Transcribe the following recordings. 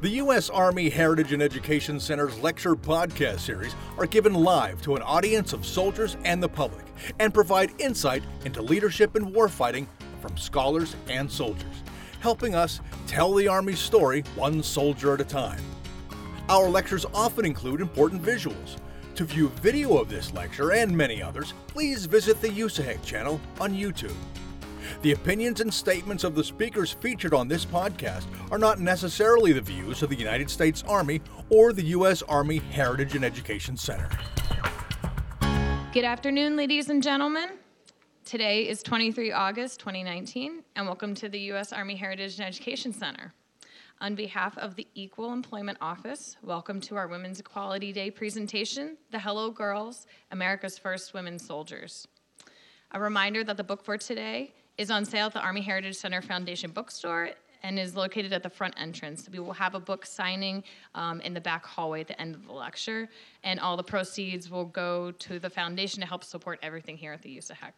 The U.S. Army Heritage and Education Center's lecture podcast series are given live to an audience of soldiers and the public and provide insight into leadership and warfighting from scholars and soldiers, helping us tell the Army's story one soldier at a time. Our lectures often include important visuals. To view video of this lecture and many others, please visit the USAHEC channel on YouTube. The opinions and statements of the speakers featured on this podcast are not necessarily the views of the United States Army or the U.S. Army Heritage and Education Center. Good afternoon, ladies and gentlemen. Today is 23 August 2019, and welcome to the U.S. Army Heritage and Education Center. On behalf of the Equal Employment Office, welcome to our Women's Equality Day presentation, The Hello Girls, America's First Women Soldiers. A reminder that the book for today is on sale at the Army Heritage Center Foundation bookstore and is located at the front entrance. We will have a book signing um, in the back hallway at the end of the lecture, and all the proceeds will go to the foundation to help support everything here at the USAHEC.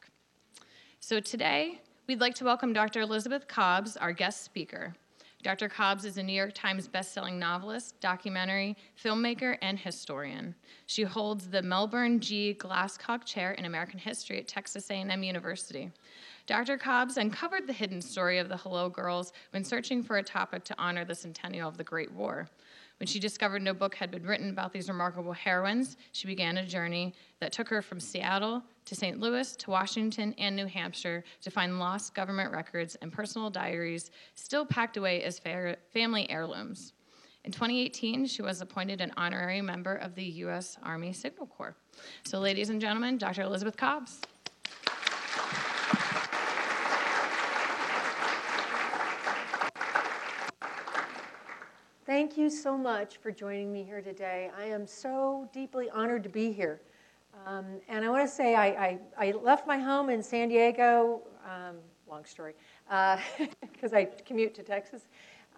So today, we'd like to welcome Dr. Elizabeth Cobbs, our guest speaker. Dr. Cobbs is a New York Times bestselling novelist, documentary, filmmaker, and historian. She holds the Melbern G. Glasscock Chair in American History at Texas A&M University. Dr. Cobbs uncovered the hidden story of the Hello Girls when searching for a topic to honor the centennial of the Great War. When she discovered no book had been written about these remarkable heroines, she began a journey that took her from Seattle to St. Louis to Washington and New Hampshire to find lost government records and personal diaries still packed away as family heirlooms. In 2018, she was appointed an honorary member of the U.S. Army Signal Corps. So, ladies and gentlemen, Dr. Elizabeth Cobbs. Thank you so much for joining me here today. I am so deeply honored to be here. Um, and I want to say I, I, I, left my home in San Diego, um, long story, because uh, I commute to Texas,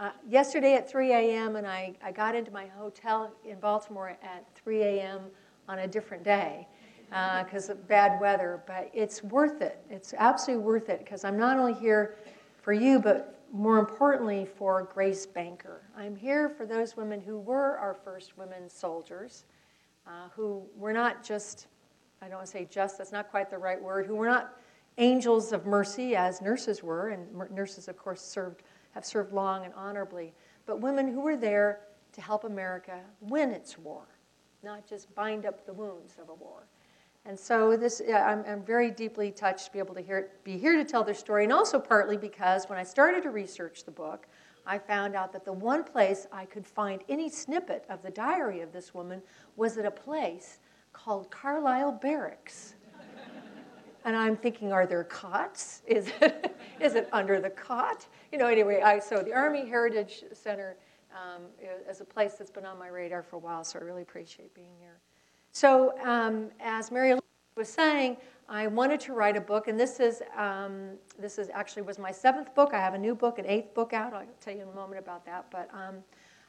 uh, yesterday at 3 a.m. and I, I got into my hotel in Baltimore at 3 a.m. on a different day because uh, of bad weather. But it's worth it. It's absolutely worth it because I'm not only here for you, but more importantly, for Grace Banker. I'm here for those women who were our first women soldiers, uh, who were not just, I don't want to say just, that's not quite the right word, who were not angels of mercy as nurses were, and nurses, of course, served, have served long and honorably, but women who were there to help America win its war, not just bind up the wounds of a war. And so this, I'm, I'm, very deeply touched to be able to hear, be here to tell their story, and also partly because when I started to research the book, I found out that the one place I could find any snippet of the diary of this woman was at a place called Carlisle Barracks. and I'm thinking, are there cots? Is it, is it under the cot? You know, anyway, I, so the Army Heritage Center um, is a place that's been on my radar for a while, so I really appreciate being here. So, um, as Mary was saying, I wanted to write a book, and this is um, this is actually was my seventh book. I have a new book, an eighth book out. I'll tell you in a moment about that. But um,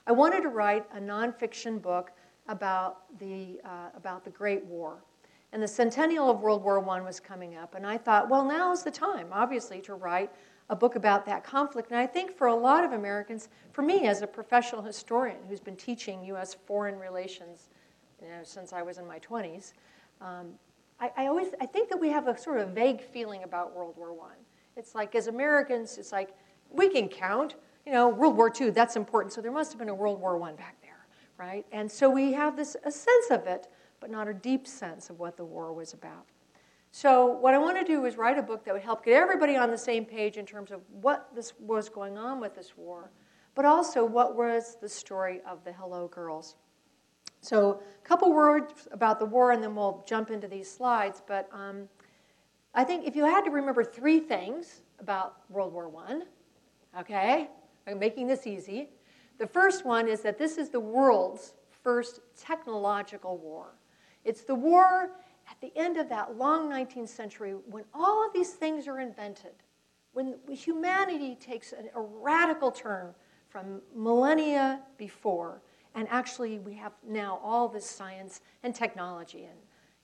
I wanted to write a nonfiction book about the uh, about the Great War, and the centennial of World War I was coming up, and I thought, well, now is the time, obviously, to write a book about that conflict. And I think for a lot of Americans, for me as a professional historian who's been teaching U.S. foreign relations you know, since I was in my 20s. Um, I, I, always I think that we have a sort of vague feeling about World War I. It's like as Americans, it's like we can count. You know, World War II, that's important. So there must have been a World War I back there, right? And so we have this a sense of it, but not a deep sense of what the war was about. So what I want to do is write a book that would help get everybody on the same page in terms of what this was going on with this war, but also what was the story of the Hello Girls. So, a couple words about the war, and then we'll jump into these slides. But um, I think if you had to remember three things about World War I, okay, I'm making this easy. The first one is that this is the world's first technological war. It's the war at the end of that long 19th century when all of these things are invented, when humanity takes a, a radical turn from millennia before and actually, we have now all this science and technology and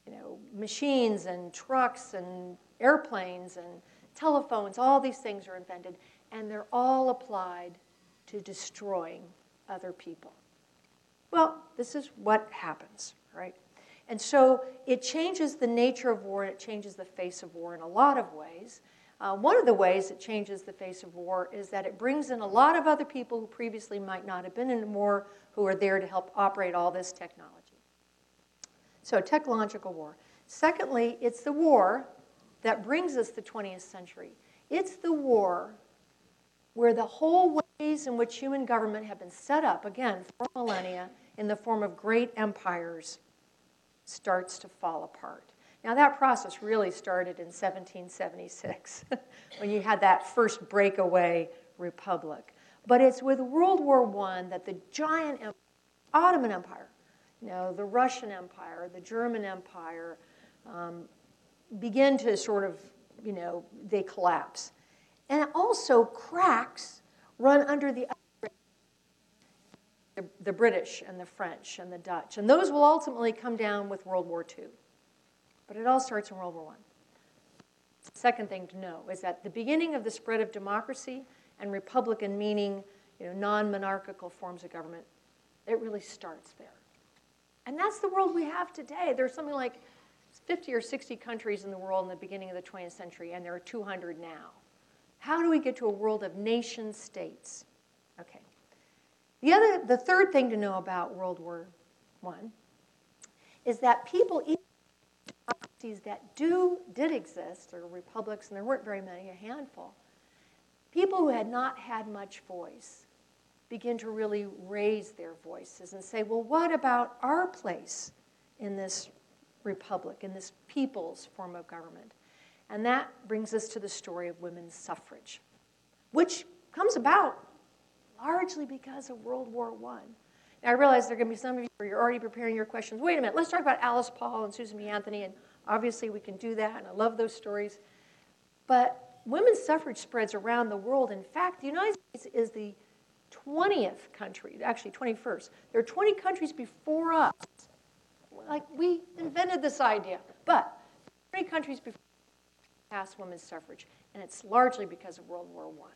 you know, machines and trucks and airplanes and telephones, all these things are invented, and they're all applied to destroying other people. Well, this is what happens, right? And so it changes the nature of war and it changes the face of war in a lot of ways. Uh, one of the ways it changes the face of war is that it brings in a lot of other people who previously might not have been in war who are there to help operate all this technology. So, technological war. Secondly, it's the war that brings us the 20th century. It's the war where the whole ways in which human government have been set up, again, for millennia, in the form of great empires, starts to fall apart. Now, that process really started in 1776 when you had that first breakaway republic. But it's with World War I that the giant Ottoman Empire, you know, the Russian Empire, the German Empire, um, begin to sort of, you know, they collapse. And also cracks run under the the British and the French and the Dutch. And those will ultimately come down with World War II. But it all starts in World War I. Second thing to know is that the beginning of the spread of democracy and republican meaning, you know, non-monarchical forms of government, it really starts there. And that's the world we have today. There's something like 50 or 60 countries in the world in the beginning of the 20th century, and there are 200 now. How do we get to a world of nation states? Okay. The, other, the third thing to know about World War I is that people, democracies that do did exist, or republics, and there weren't very many, a handful, people who had not had much voice begin to really raise their voices and say, well, what about our place in this republic, in this people's form of government? And that brings us to the story of women's suffrage, which comes about largely because of World War I. Now, I realize there are going to be some of you who are already preparing your questions. Wait a minute, let's talk about Alice Paul and Susan B. Anthony and Obviously, we can do that, and I love those stories. But women's suffrage spreads around the world. In fact, the United States is the 20th country, actually 21st. There are 20 countries before us. Like, we invented this idea. But 20 countries before passed women's suffrage, and it's largely because of World War I.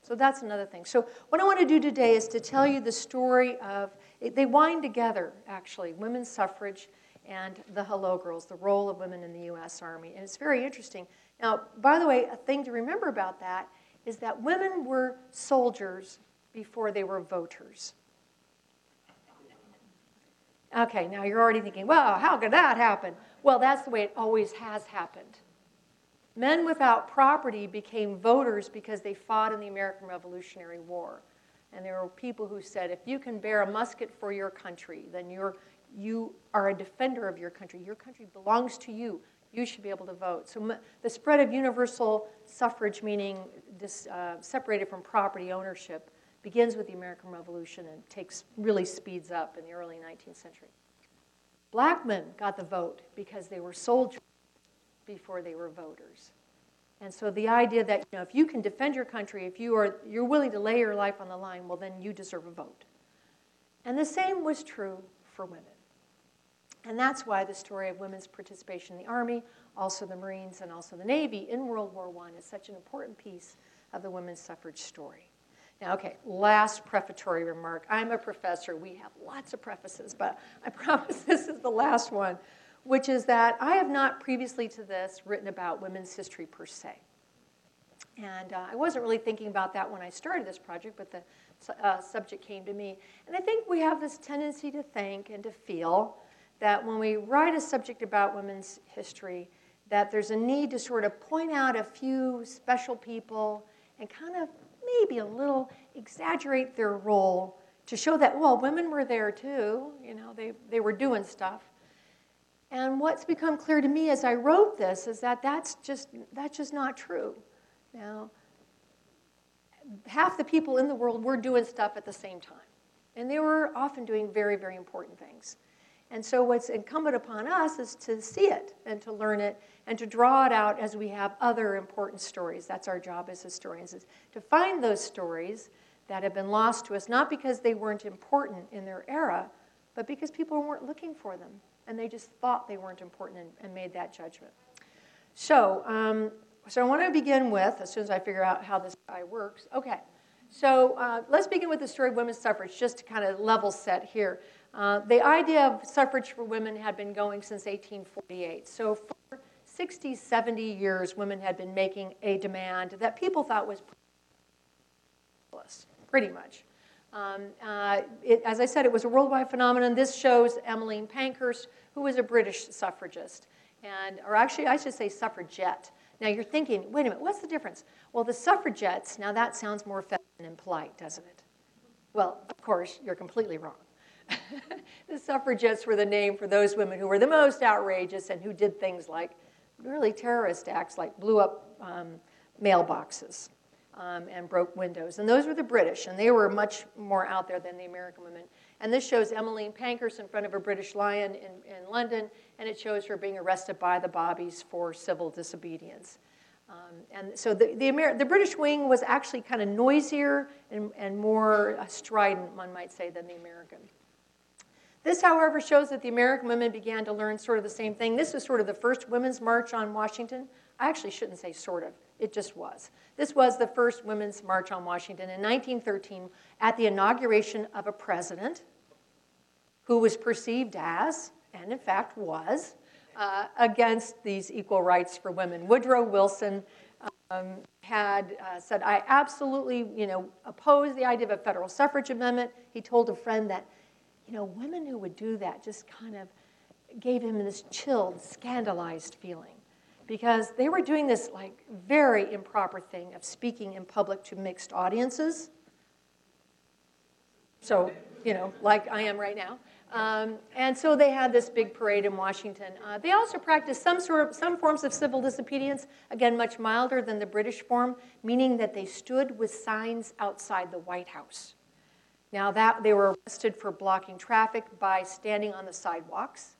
So that's another thing. So, what I want to do today is to tell you the story of, they wind together, actually, women's suffrage and the Hello Girls, the role of women in the U.S. Army. And it's very interesting. Now, by the way, a thing to remember about that is that women were soldiers before they were voters. Okay, now you're already thinking, well, how could that happen? Well, that's the way it always has happened. Men without property became voters because they fought in the American Revolutionary War. And there were people who said, if you can bear a musket for your country, then you're, you are a defender of your country. Your country belongs to you. You should be able to vote. So the spread of universal suffrage, meaning uh, separated from property ownership, begins with the American Revolution and takes really speeds up in the early 19th century. Black men got the vote because they were soldiers before they were voters. And so the idea that you know, if you can defend your country, if you are you're willing to lay your life on the line, well then you deserve a vote. And the same was true for women. And that's why the story of women's participation in the Army, also the Marines, and also the Navy in World War I is such an important piece of the women's suffrage story. Now, okay, last prefatory remark. I'm a professor. We have lots of prefaces, but I promise this is the last one, which is that I have not previously to this written about women's history per se. And uh, I wasn't really thinking about that when I started this project, but the uh, subject came to me. And I think we have this tendency to think and to feel that when we write a subject about women's history, that there's a need to sort of point out a few special people and kind of maybe a little exaggerate their role to show that, well, women were there too. You know, they, they were doing stuff. And what's become clear to me as I wrote this is that that's just, that's just not true. Now, half the people in the world were doing stuff at the same time. And they were often doing very, very important things. And so, what's incumbent upon us is to see it and to learn it and to draw it out as we have other important stories. That's our job as historians, is to find those stories that have been lost to us, not because they weren't important in their era, but because people weren't looking for them and they just thought they weren't important and, and made that judgment. So, um, so I want to begin with, as soon as I figure out how this guy works, okay. So uh, let's begin with the story of women's suffrage, just to kind of level set here. Uh, the idea of suffrage for women had been going since 1848. So for 60, 70 years, women had been making a demand that people thought was pretty much. Um, uh, it, as I said, it was a worldwide phenomenon. This shows Emmeline Pankhurst, who was a British suffragist, and, or actually, I should say suffragette. Now you're thinking, wait a minute, what's the difference? Well, the suffragettes, now that sounds more feminine and polite, doesn't it? Well, of course, you're completely wrong. the suffragettes were the name for those women who were the most outrageous and who did things like really terrorist acts, like blew up um, mailboxes um, and broke windows. And those were the British, and they were much more out there than the American women. And this shows Emmeline Pankhurst in front of a British lion in, in London, and it shows her being arrested by the Bobbies for civil disobedience. Um, and so the, the, Amer- the, British wing was actually kind of noisier and, and more strident, one might say, than the American. This, however, shows that the American women began to learn sort of the same thing. This was sort of the first women's march on Washington. I actually shouldn't say sort of, it just was. This was the first women's march on Washington in 1913 at the inauguration of a president who was perceived as, and in fact was, uh, against these equal rights for women. Woodrow Wilson um, had uh, said, I absolutely, you know, oppose the idea of a federal suffrage amendment. He told a friend that, you know, women who would do that just kind of gave him this chilled, scandalized feeling because they were doing this like very improper thing of speaking in public to mixed audiences. So, you know, like I am right now. Um, and so they had this big parade in Washington. Uh, they also practiced some sort of some forms of civil disobedience, again much milder than the British form, meaning that they stood with signs outside the White House. Now that they were arrested for blocking traffic by standing on the sidewalks.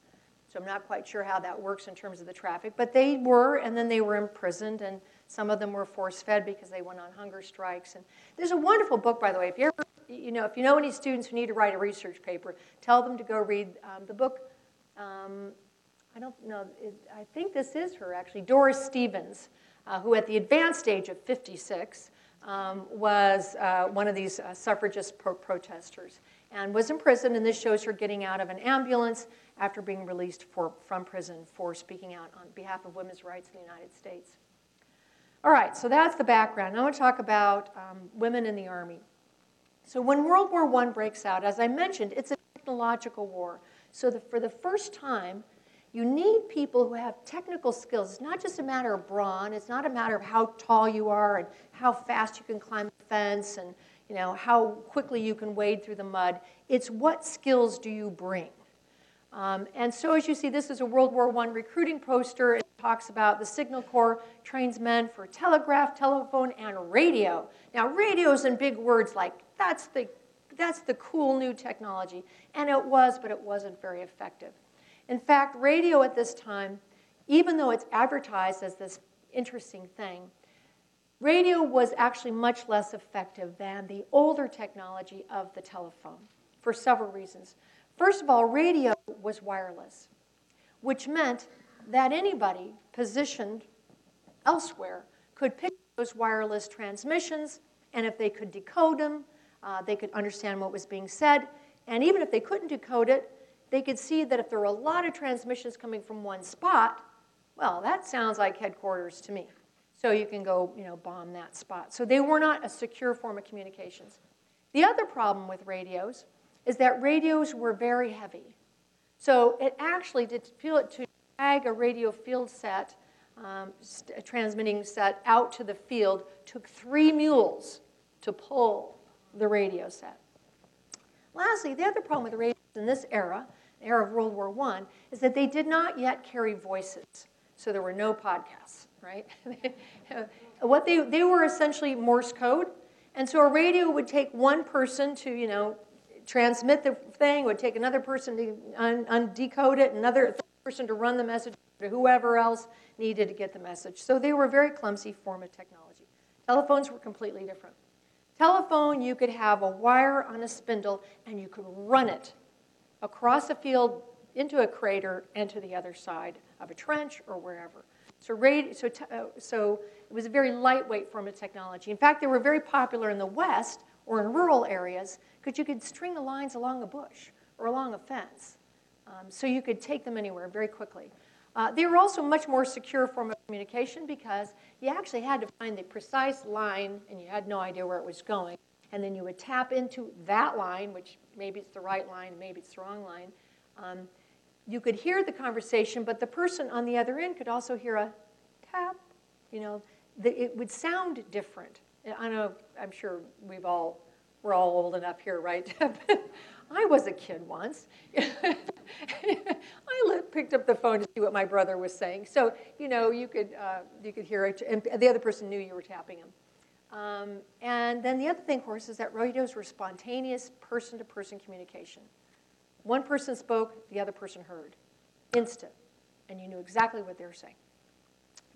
So I'm not quite sure how that works in terms of the traffic, but they were, and then they were imprisoned, and some of them were force fed because they went on hunger strikes. And there's a wonderful book, by the way. If you ever, you know, if you know any students who need to write a research paper, tell them to go read um, the book. Um, I don't know. It, I think this is her actually, Doris Stevens, uh, who at the advanced age of 56 um, was uh, one of these uh, suffragist pro- protesters and was in prison. And this shows her getting out of an ambulance after being released for, from prison for speaking out on behalf of women's rights in the United States. All right, so that's the background. I want to talk about um, women in the Army. So when World War I breaks out, as I mentioned, it's a technological war. So the, for the first time, you need people who have technical skills. It's not just a matter of brawn. It's not a matter of how tall you are and how fast you can climb a fence and you know how quickly you can wade through the mud. It's what skills do you bring. Um, and so, as you see, this is a World War I recruiting poster. It talks about the Signal Corps trains men for telegraph, telephone, and radio. Now, radio's in big words like that's the, that's the cool new technology. And it was, but it wasn't very effective. In fact, radio at this time, even though it's advertised as this interesting thing, radio was actually much less effective than the older technology of the telephone for several reasons. First of all, radio was wireless, which meant that anybody positioned elsewhere could pick those wireless transmissions, and if they could decode them, uh, they could understand what was being said. And even if they couldn't decode it, they could see that if there were a lot of transmissions coming from one spot, well, that sounds like headquarters to me. So you can go, you know, bomb that spot. So they were not a secure form of communications. The other problem with radios is that radios were very heavy. So it actually did feel it to drag a radio field set, um, st- transmitting set out to the field took three mules to pull the radio set. Lastly, the other problem with radios in this era, era of World War I, is that they did not yet carry voices. So there were no podcasts, right? what they, they were essentially Morse code. And so a radio would take one person to, you know, transmit the thing, would take another person to un- undecode it, another person to run the message to whoever else needed to get the message. So they were a very clumsy form of technology. Telephones were completely different. Telephone, you could have a wire on a spindle and you could run it across a field into a crater and to the other side of a trench or wherever. So, so, uh, so it was a very lightweight form of technology. In fact, they were very popular in the West or in rural areas because you could string the lines along a bush or along a fence. Um, so you could take them anywhere very quickly. Uh, they were also much more secure form of communication because you actually had to find the precise line and you had no idea where it was going. And then you would tap into that line, which maybe it's the right line, maybe it's the wrong line. Um, you could hear the conversation, but the person on the other end could also hear a tap. You know, the, it would sound different. I know, I'm sure we've all, we're all old enough here, right? I was a kid once. I picked up the phone to see what my brother was saying. So, you know, you could, uh, you could hear it, and the other person knew you were tapping him. Um, and then the other thing, of course, is that radios were spontaneous person to person communication. One person spoke, the other person heard. Instant. And you knew exactly what they were saying.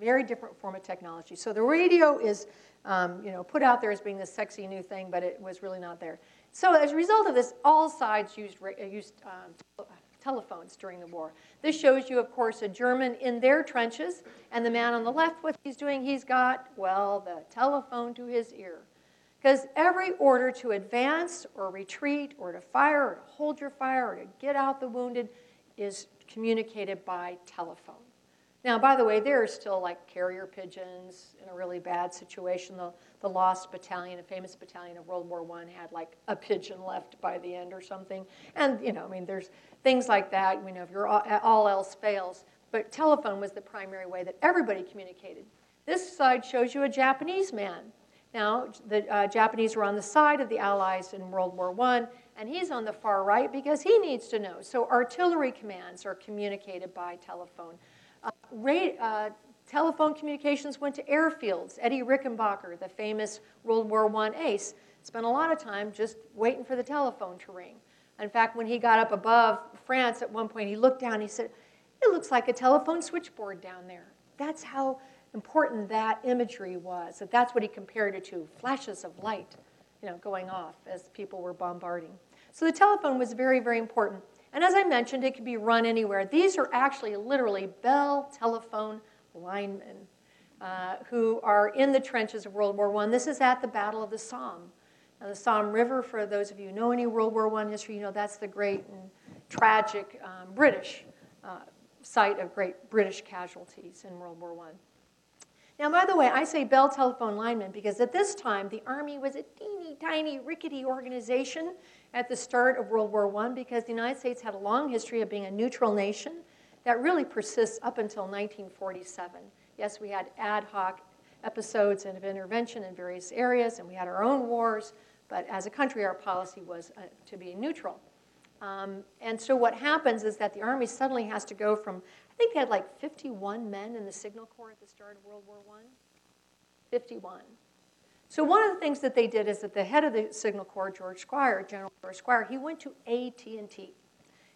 Very different form of technology. So the radio is um, you know, put out there as being this sexy new thing, but it was really not there. So as a result of this, all sides used, uh, used um, telephones during the war. This shows you, of course, a German in their trenches, and the man on the left, what he's doing, he's got, well, the telephone to his ear. Because every order to advance or retreat or to fire or to hold your fire or to get out the wounded is communicated by telephone. Now, by the way, there are still like carrier pigeons in a really bad situation. The, the Lost Battalion, a famous battalion of World War I, had like a pigeon left by the end or something. And, you know, I mean, there's things like that, you know, if you're all, all else fails. But telephone was the primary way that everybody communicated. This slide shows you a Japanese man. Now, the uh, Japanese were on the side of the Allies in World War I, and he's on the far right because he needs to know. So artillery commands are communicated by telephone. Uh, uh, telephone communications went to airfields. Eddie Rickenbacker, the famous World War I ace, spent a lot of time just waiting for the telephone to ring. In fact, when he got up above France at one point, he looked down and he said, It looks like a telephone switchboard down there. That's how important that imagery was. That that's what he compared it to flashes of light you know, going off as people were bombarding. So the telephone was very, very important. And as I mentioned, it could be run anywhere. These are actually literally Bell telephone linemen uh, who are in the trenches of World War I. This is at the Battle of the Somme. Now, the Somme River, for those of you who know any World War I history, you know that's the great and tragic um, British uh, site of great British casualties in World War I. Now, by the way, I say Bell telephone linemen because at this time the Army was a teeny tiny, rickety organization at the start of World War I because the United States had a long history of being a neutral nation that really persists up until 1947. Yes, we had ad hoc episodes of intervention in various areas, and we had our own wars, but as a country, our policy was uh, to be neutral. Um, and so what happens is that the Army suddenly has to go from, I think they had like 51 men in the Signal Corps at the start of World War I. 51. So one of the things that they did is that the head of the Signal Corps, George Squier, General George Squier, he went to AT&T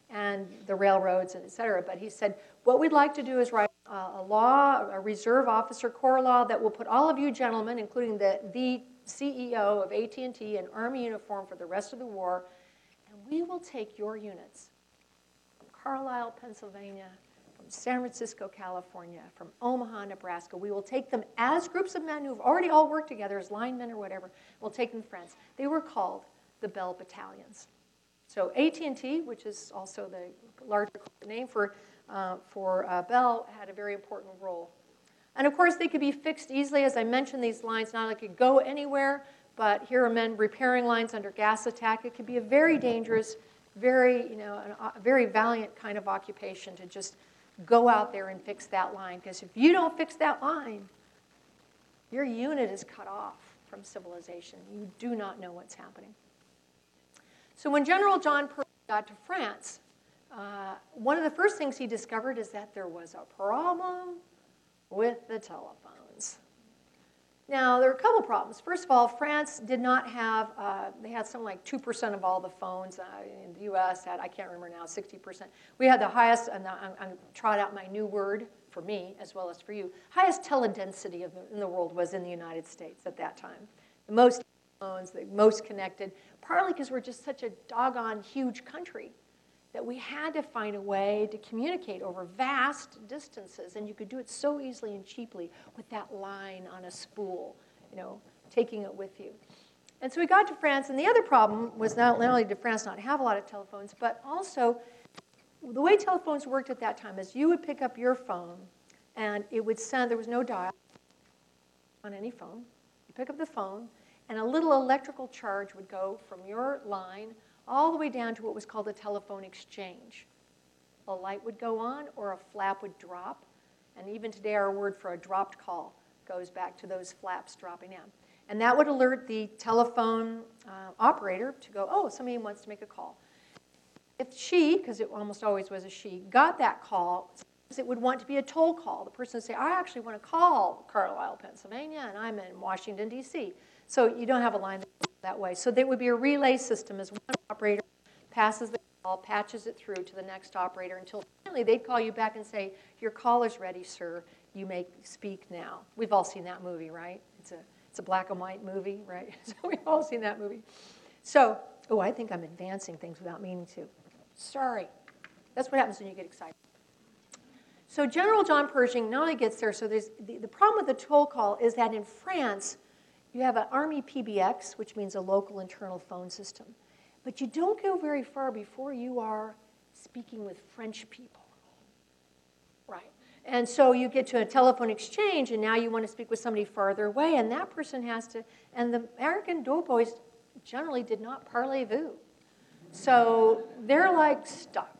and the railroads and et cetera. But he said, what we'd like to do is write a law, a reserve officer corps law that will put all of you gentlemen, including the, the CEO of AT&T in Army uniform for the rest of the war, and we will take your units from Carlisle, Pennsylvania, San Francisco, California, from Omaha, Nebraska. We will take them as groups of men who've already all worked together as linemen or whatever. We'll take them friends. They were called the Bell Battalions. So AT&T, which is also the larger name for, uh, for uh, Bell, had a very important role. And of course, they could be fixed easily. As I mentioned, these lines not only could go anywhere, but here are men repairing lines under gas attack. It could be a very dangerous, very, you know, a very valiant kind of occupation to just go out there and fix that line. Because if you don't fix that line, your unit is cut off from civilization. You do not know what's happening. So when General John Pershing got to France, uh, one of the first things he discovered is that there was a problem with the telephones. Now, there are a couple problems. First of all, France did not have, uh, they had something like 2% of all the phones. Uh, in the US had, I can't remember now, 60%. We had the highest, and I'm, I'm trot out my new word for me as well as for you, highest teledensity of the, in the world was in the United States at that time. The most phones, the most connected, partly because we're just such a doggone huge country that we had to find a way to communicate over vast distances, and you could do it so easily and cheaply with that line on a spool, you know, taking it with you. And so we got to France, and the other problem was not, only did France not have a lot of telephones, but also the way telephones worked at that time is you would pick up your phone, and it would send, there was no dial on any phone. You pick up the phone, and a little electrical charge would go from your line all the way down to what was called a telephone exchange. A light would go on or a flap would drop. And even today, our word for a dropped call goes back to those flaps dropping down. And that would alert the telephone uh, operator to go, oh, somebody wants to make a call. If she, because it almost always was a she, got that call, it would want to be a toll call. The person would say, I actually want to call Carlisle, Pennsylvania, and I'm in Washington, D.C. So you don't have a line that way. So there would be a relay system as one operator passes the call, patches it through to the next operator until finally they'd call you back and say, Your call is ready, sir. You may speak now. We've all seen that movie, right? It's a, it's a black and white movie, right? So we've all seen that movie. So, oh, I think I'm advancing things without meaning to. Sorry. That's what happens when you get excited. So General John Pershing not only gets there, so there's, the, the problem with the toll call is that in France, you have an Army PBX, which means a local internal phone system. But you don't go very far before you are speaking with French people. Right. And so you get to a telephone exchange, and now you want to speak with somebody farther away, and that person has to. And the American doughboys generally did not parlez-vous. So they're like stuck.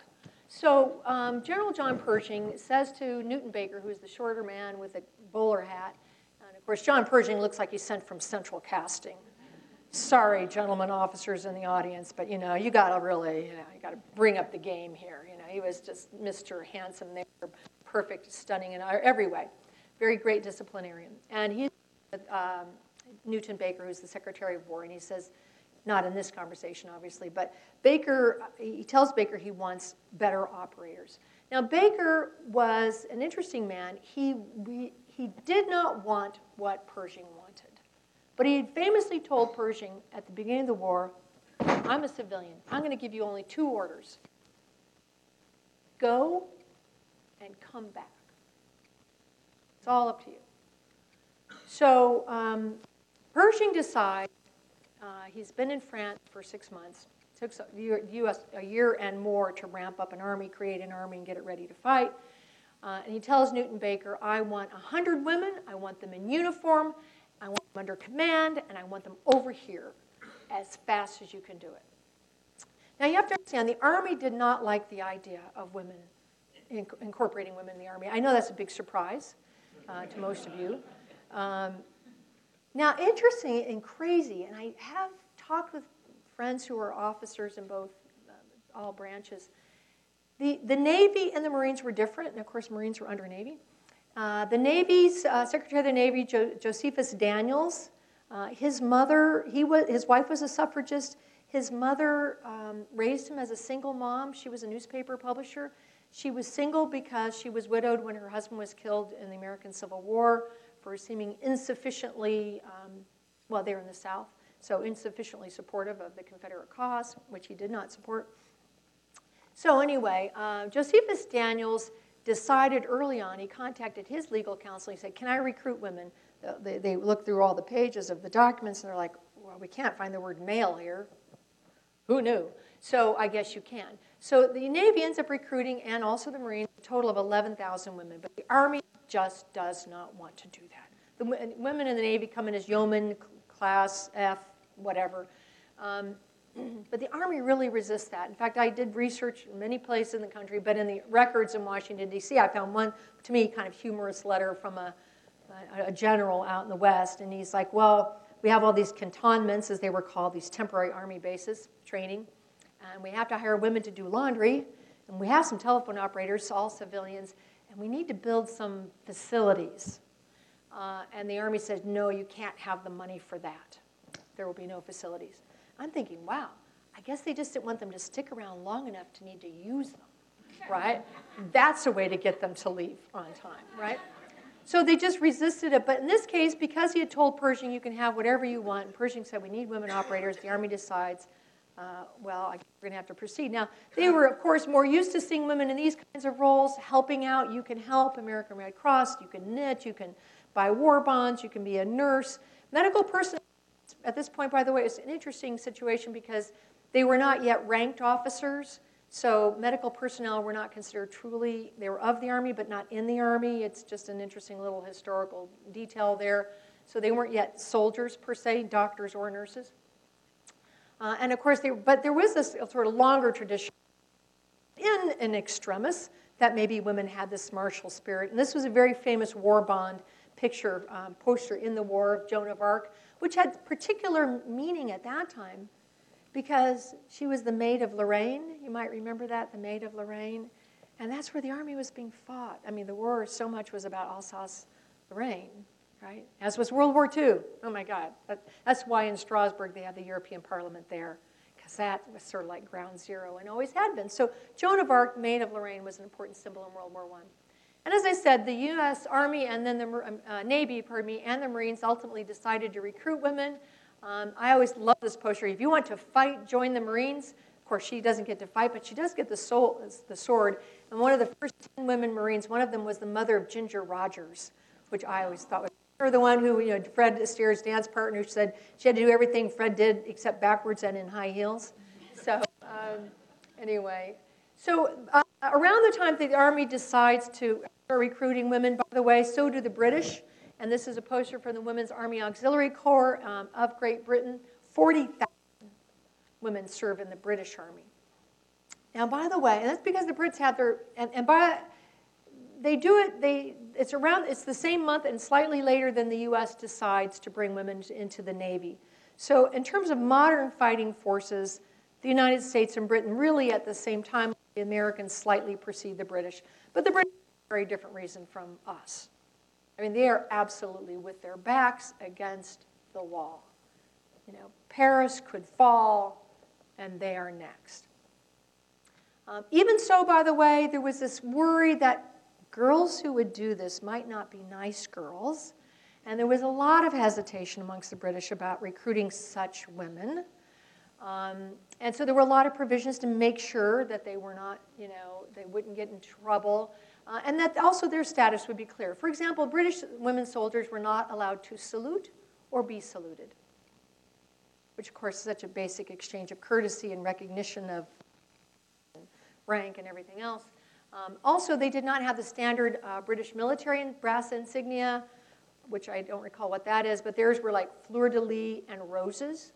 So um, General John Pershing says to Newton Baker, who's the shorter man with a bowler hat, and of course, John Pershing looks like he's sent from Central Casting. Sorry, gentlemen officers in the audience, but you know, you gotta really, you know, you gotta bring up the game here. You know, he was just Mr. Handsome there, perfect, stunning in every way. Very great disciplinarian. And he's um, Newton Baker, who's the Secretary of War, and he says, not in this conversation, obviously, but Baker, he tells Baker he wants better operators. Now, Baker was an interesting man. He, we, he did not want what Pershing wanted. But he had famously told Pershing at the beginning of the war, I'm a civilian. I'm going to give you only two orders go and come back. It's all up to you. So um, Pershing decides, uh, he's been in France for six months. It took the U.S. a year and more to ramp up an army, create an army, and get it ready to fight. Uh, and he tells Newton Baker, I want 100 women, I want them in uniform, I want them under command, and I want them over here as fast as you can do it. Now you have to understand, the Army did not like the idea of women, inc- incorporating women in the Army. I know that's a big surprise uh, to most of you. Um, now, interesting and crazy, and I have talked with friends who are officers in both uh, all branches the, the Navy and the Marines were different, and of course, Marines were under Navy. Uh, the Navy's uh, Secretary of the Navy, jo- Josephus Daniels, uh, his mother, he was, his wife was a suffragist. His mother um, raised him as a single mom. She was a newspaper publisher. She was single because she was widowed when her husband was killed in the American Civil War for seeming insufficiently, um, well, they're in the South, so insufficiently supportive of the Confederate cause, which he did not support. So, anyway, uh, Josephus Daniels decided early on, he contacted his legal counsel. He said, Can I recruit women? They, they looked through all the pages of the documents and they're like, Well, we can't find the word male here. Who knew? So, I guess you can. So, the Navy ends up recruiting and also the Marines a total of 11,000 women. But the Army just does not want to do that. The women in the Navy come in as yeoman, class F, whatever. Um, but the Army really resists that. In fact, I did research in many places in the country, but in the records in Washington, D.C., I found one, to me, kind of humorous letter from a, a general out in the West. And he's like, well, we have all these cantonments, as they were called, these temporary Army bases, training. And we have to hire women to do laundry. And we have some telephone operators, all civilians. And we need to build some facilities. Uh, and the Army says, no, you can't have the money for that. There will be no facilities. I'm thinking, wow, I guess they just didn't want them to stick around long enough to need to use them, right? That's a way to get them to leave on time, right? So they just resisted it. But in this case, because he had told Pershing, you can have whatever you want, and Pershing said, we need women operators, the Army decides, uh, well, we're going to have to proceed. Now, they were, of course, more used to seeing women in these kinds of roles, helping out. You can help, American Red Cross, you can knit, you can buy war bonds, you can be a nurse. Medical personnel, at this point, by the way, is an interesting situation because they were not yet ranked officers. So medical personnel were not considered truly, they were of the Army, but not in the Army. It's just an interesting little historical detail there. So they weren't yet soldiers per se, doctors or nurses. Uh, and of course, they, but there was this sort of longer tradition in an extremis that maybe women had this martial spirit. And this was a very famous war bond picture, um, poster in the war of Joan of Arc, which had particular meaning at that time because she was the maid of Lorraine. You might remember that, the maid of Lorraine. And that's where the army was being fought. I mean, the war so much was about Alsace Lorraine right? As was World War II. Oh my God. That, that's why in Strasbourg they had the European Parliament there, because that was sort of like ground zero and always had been. So Joan of Arc, Maid of Lorraine, was an important symbol in World War I. And as I said, the U.S. Army and then the um, uh, Navy, pardon me, and the Marines ultimately decided to recruit women. Um, I always love this poster. If you want to fight, join the Marines. Of course, she doesn't get to fight, but she does get the, soul, the sword. And one of the first 10 women Marines, one of them was the mother of Ginger Rogers, which I always thought was or the one who, you know, Fred Astaire's dance partner, said she had to do everything Fred did except backwards and in high heels. So, um, anyway, so uh, around the time that the Army decides to start recruiting women, by the way, so do the British. And this is a poster from the Women's Army Auxiliary Corps um, of Great Britain. 40,000 women serve in the British Army. Now, by the way, and that's because the Brits have their, and, and by, they do it, they, it's around, it's the same month and slightly later than the US decides to bring women into the Navy. So in terms of modern fighting forces, the United States and Britain really at the same time, the Americans slightly precede the British. But the British have a very different reason from us. I mean, they are absolutely with their backs against the wall. You know, Paris could fall, and they are next. Um, even so, by the way, there was this worry that girls who would do this might not be nice girls. And there was a lot of hesitation amongst the British about recruiting such women. Um, and so there were a lot of provisions to make sure that they were not, you know, they wouldn't get in trouble. Uh, and that also their status would be clear. For example, British women soldiers were not allowed to salute or be saluted, which, of course, is such a basic exchange of courtesy and recognition of rank and everything else. Um, also, they did not have the standard uh, British military brass insignia, which I don't recall what that is, but theirs were like fleur de lis and roses.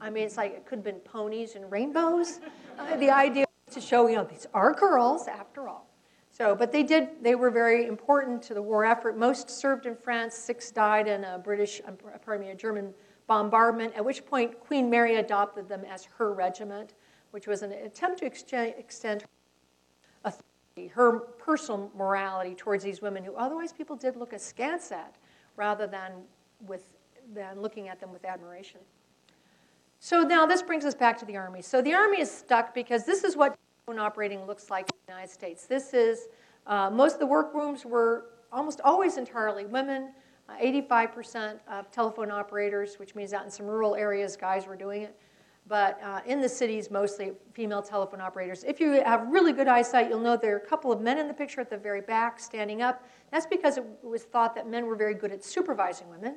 I mean, it's like it could have been ponies and rainbows. Uh, the idea to show, you know, these are girls after all. So, but they did, they were very important to the war effort. Most served in France, six died in a British, um, pardon me, a German bombardment, at which point Queen Mary adopted them as her regiment, which was an attempt to extend her personal morality towards these women who otherwise people did look askance at rather than, with, than looking at them with admiration. So now this brings us back to the Army. So the Army is stuck because this is what telephone operating looks like in the United States. This is, uh, most of the workrooms were almost always entirely women. Uh, 85% of telephone operators, which means out in some rural areas, guys were doing it but uh, in the cities, mostly female telephone operators. If you have really good eyesight, you'll know there are a couple of men in the picture at the very back standing up. That's because it was thought that men were very good at supervising women.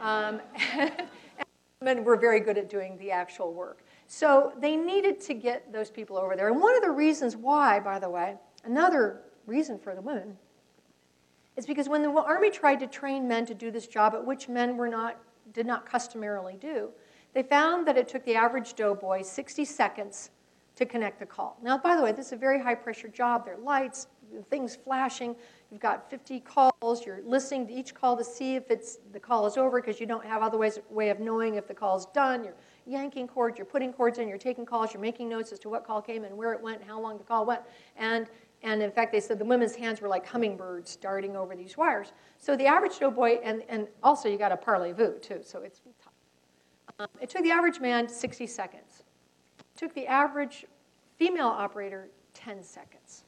Um, and women were very good at doing the actual work. So they needed to get those people over there. And one of the reasons why, by the way, another reason for the women, is because when the army tried to train men to do this job, at which men were not, did not customarily do, they found that it took the average doughboy 60 seconds to connect the call. Now, by the way, this is a very high pressure job. There are lights, things flashing. You've got 50 calls. You're listening to each call to see if it's the call is over because you don't have other ways way of knowing if the call is done. You're yanking cords, you're putting cords in, you're taking calls, you're making notes as to what call came and where it went and how long the call went. And and in fact, they said the women's hands were like hummingbirds darting over these wires. So the average doughboy, and, and also you got a parlez-vous too, so it's um, it took the average man 60 seconds. It took the average female operator 10 seconds.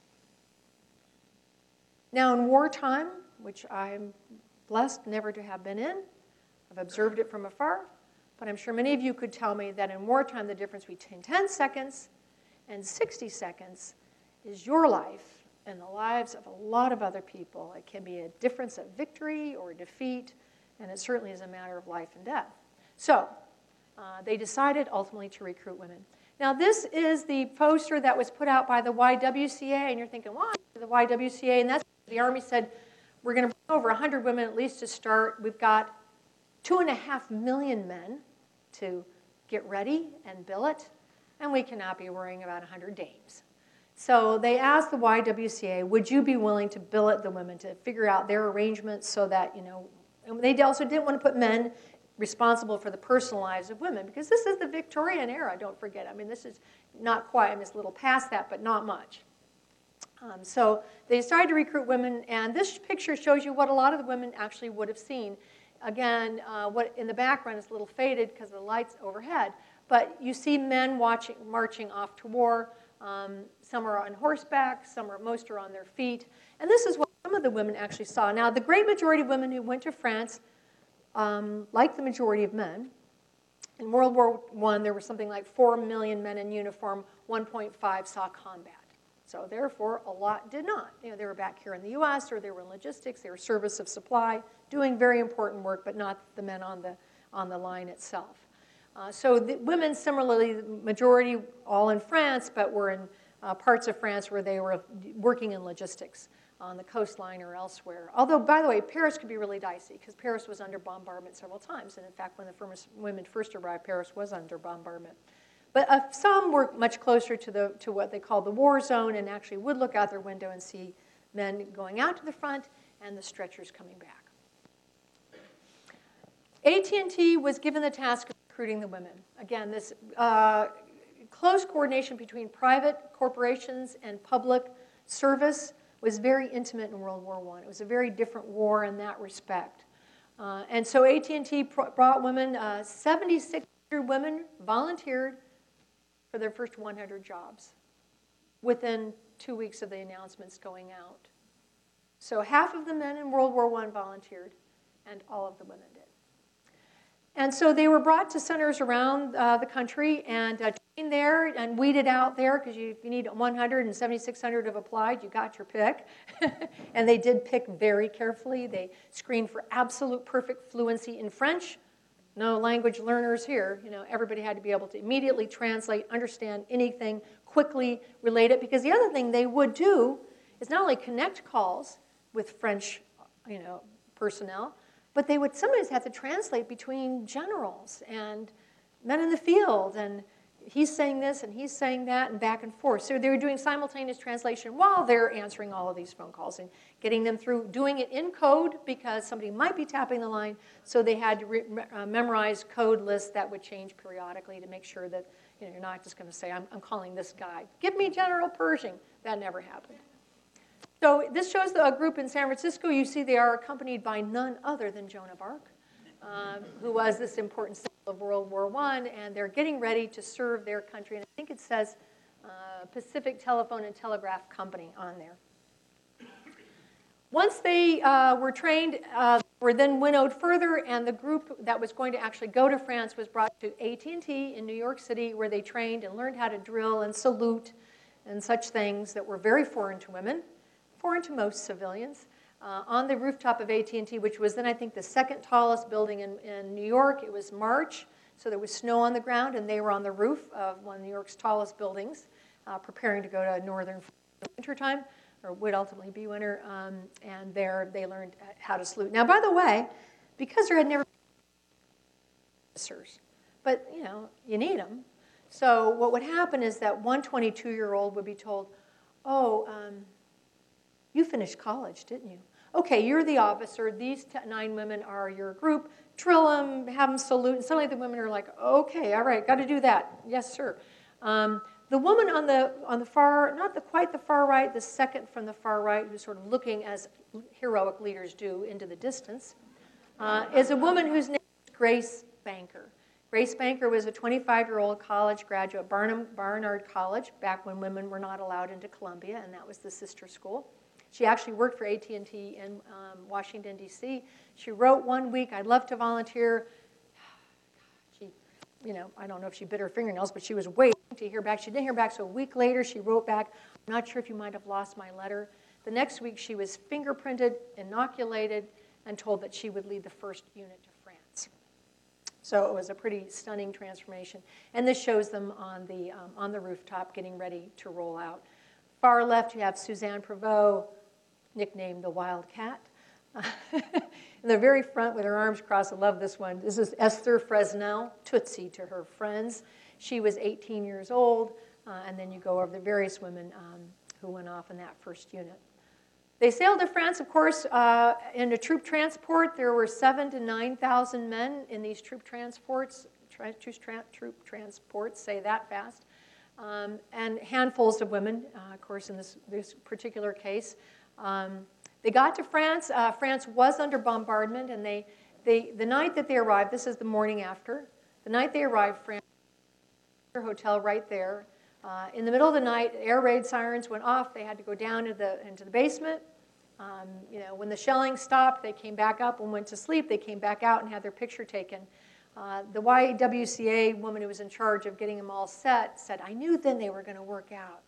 Now, in wartime, which I'm blessed never to have been in, I've observed it from afar, but I'm sure many of you could tell me that in wartime, the difference between 10 seconds and 60 seconds is your life and the lives of a lot of other people. It can be a difference of victory or defeat, and it certainly is a matter of life and death. So uh, they decided ultimately to recruit women. Now, this is the poster that was put out by the YWCA, and you're thinking, why the YWCA? And that's the Army said, we're going to bring over 100 women at least to start. We've got two and a half million men to get ready and billet, and we cannot be worrying about 100 dames. So they asked the YWCA, would you be willing to billet the women to figure out their arrangements so that, you know, and they also didn't want to put men responsible for the personal lives of women because this is the Victorian era, don't forget. I mean, this is not quite, I mean, it's a little past that, but not much. Um, so they started to recruit women, and this picture shows you what a lot of the women actually would have seen. Again, uh, what in the background is a little faded because of the lights overhead, but you see men watching, marching off to war. Um, some are on horseback, some are, most are on their feet. And this is what some of the women actually saw. Now, the great majority of women who went to France um, like the majority of men. In World War I, there were something like 4 million men in uniform, 1.5 saw combat. So therefore, a lot did not. You know, they were back here in the U.S., or they were in logistics, they were service of supply, doing very important work, but not the men on the, on the line itself. Uh, so the women, similarly, the majority all in France, but were in uh, parts of France where they were working in logistics on the coastline or elsewhere. Although, by the way, Paris could be really dicey because Paris was under bombardment several times. And in fact, when the first, women first arrived, Paris was under bombardment. But uh, some were much closer to, the, to what they called the war zone and actually would look out their window and see men going out to the front and the stretchers coming back. AT&T was given the task of recruiting the women. Again, this uh, close coordination between private corporations and public service was very intimate in World War I. It was a very different war in that respect. Uh, and so AT&T brought women, uh, 7,600 women volunteered for their first 100 jobs within two weeks of the announcements going out. So half of the men in World War I volunteered, and all of the women did. And so they were brought to centers around uh, the country and trained there and weeded out there because you, you need 100 and 7,600 have applied, you got your pick. and they did pick very carefully. They screened for absolute perfect fluency in French. No language learners here. You know, everybody had to be able to immediately translate, understand anything, quickly relate it. Because the other thing they would do is not only connect calls with French, you know, personnel, but they would sometimes have to translate between generals and men in the field, and he's saying this and he's saying that, and back and forth. So they were doing simultaneous translation while they're answering all of these phone calls and getting them through, doing it in code because somebody might be tapping the line. So they had to re- uh, memorize code lists that would change periodically to make sure that you know, you're not just going to say, I'm, I'm calling this guy. Give me General Pershing. That never happened. So this shows a group in San Francisco. You see they are accompanied by none other than Joan of Arc, um, who was this important of World War I, and they're getting ready to serve their country. And I think it says uh, Pacific Telephone and Telegraph Company on there. Once they uh, were trained, uh, were then winnowed further, and the group that was going to actually go to France was brought to AT&T in New York City, where they trained and learned how to drill and salute and such things that were very foreign to women foreign to most civilians. Uh, on the rooftop of AT&T, which was then I think the second tallest building in, in New York. It was March, so there was snow on the ground, and they were on the roof of one of New York's tallest buildings, uh, preparing to go to northern wintertime, or would ultimately be winter. Um, and there they learned how to salute. Now, by the way, because there had never been officers, but you know you need them. So what would happen is that one 22-year-old would be told, "Oh." Um, you finished college, didn't you? Okay, you're the officer. These nine women are your group. Drill them, have them salute. And suddenly the women are like, okay, all right, got to do that. Yes, sir. Um, the woman on the, on the far, not the, quite the far right, the second from the far right, who's sort of looking as heroic leaders do into the distance, uh, is a woman whose name is Grace Banker. Grace Banker was a 25 year old college graduate, Barnum, Barnard College, back when women were not allowed into Columbia, and that was the sister school. She actually worked for AT&T in um, Washington, D.C. She wrote one week, I'd love to volunteer. She you know, I don't know if she bit her fingernails, but she was waiting to hear back. She didn't hear back, so a week later she wrote back, I'm not sure if you might have lost my letter. The next week she was fingerprinted, inoculated, and told that she would lead the first unit to France. So it was a pretty stunning transformation. And this shows them on the, um, on the rooftop getting ready to roll out. Far left, you have Suzanne Prevost, nicknamed the Wildcat. in the very front with her arms crossed, I love this one. This is Esther Fresnel, Tootsie to her friends. She was 18 years old, uh, and then you go over the various women um, who went off in that first unit. They sailed to France, of course, uh, in a troop transport. There were seven to 9,000 men in these troop transports. Tra- tra- troop transports, say that fast. Um, and handfuls of women, uh, of course, in this, this particular case. Um, they got to France. Uh, France was under bombardment, and they, they, the night that they arrived, this is the morning after, the night they arrived, France, their hotel right there. Uh, in the middle of the night, air raid sirens went off. They had to go down to the, into the basement. Um, you know, when the shelling stopped, they came back up and went to sleep. They came back out and had their picture taken. Uh, the YWCA woman who was in charge of getting them all set said, I knew then they were going to work out.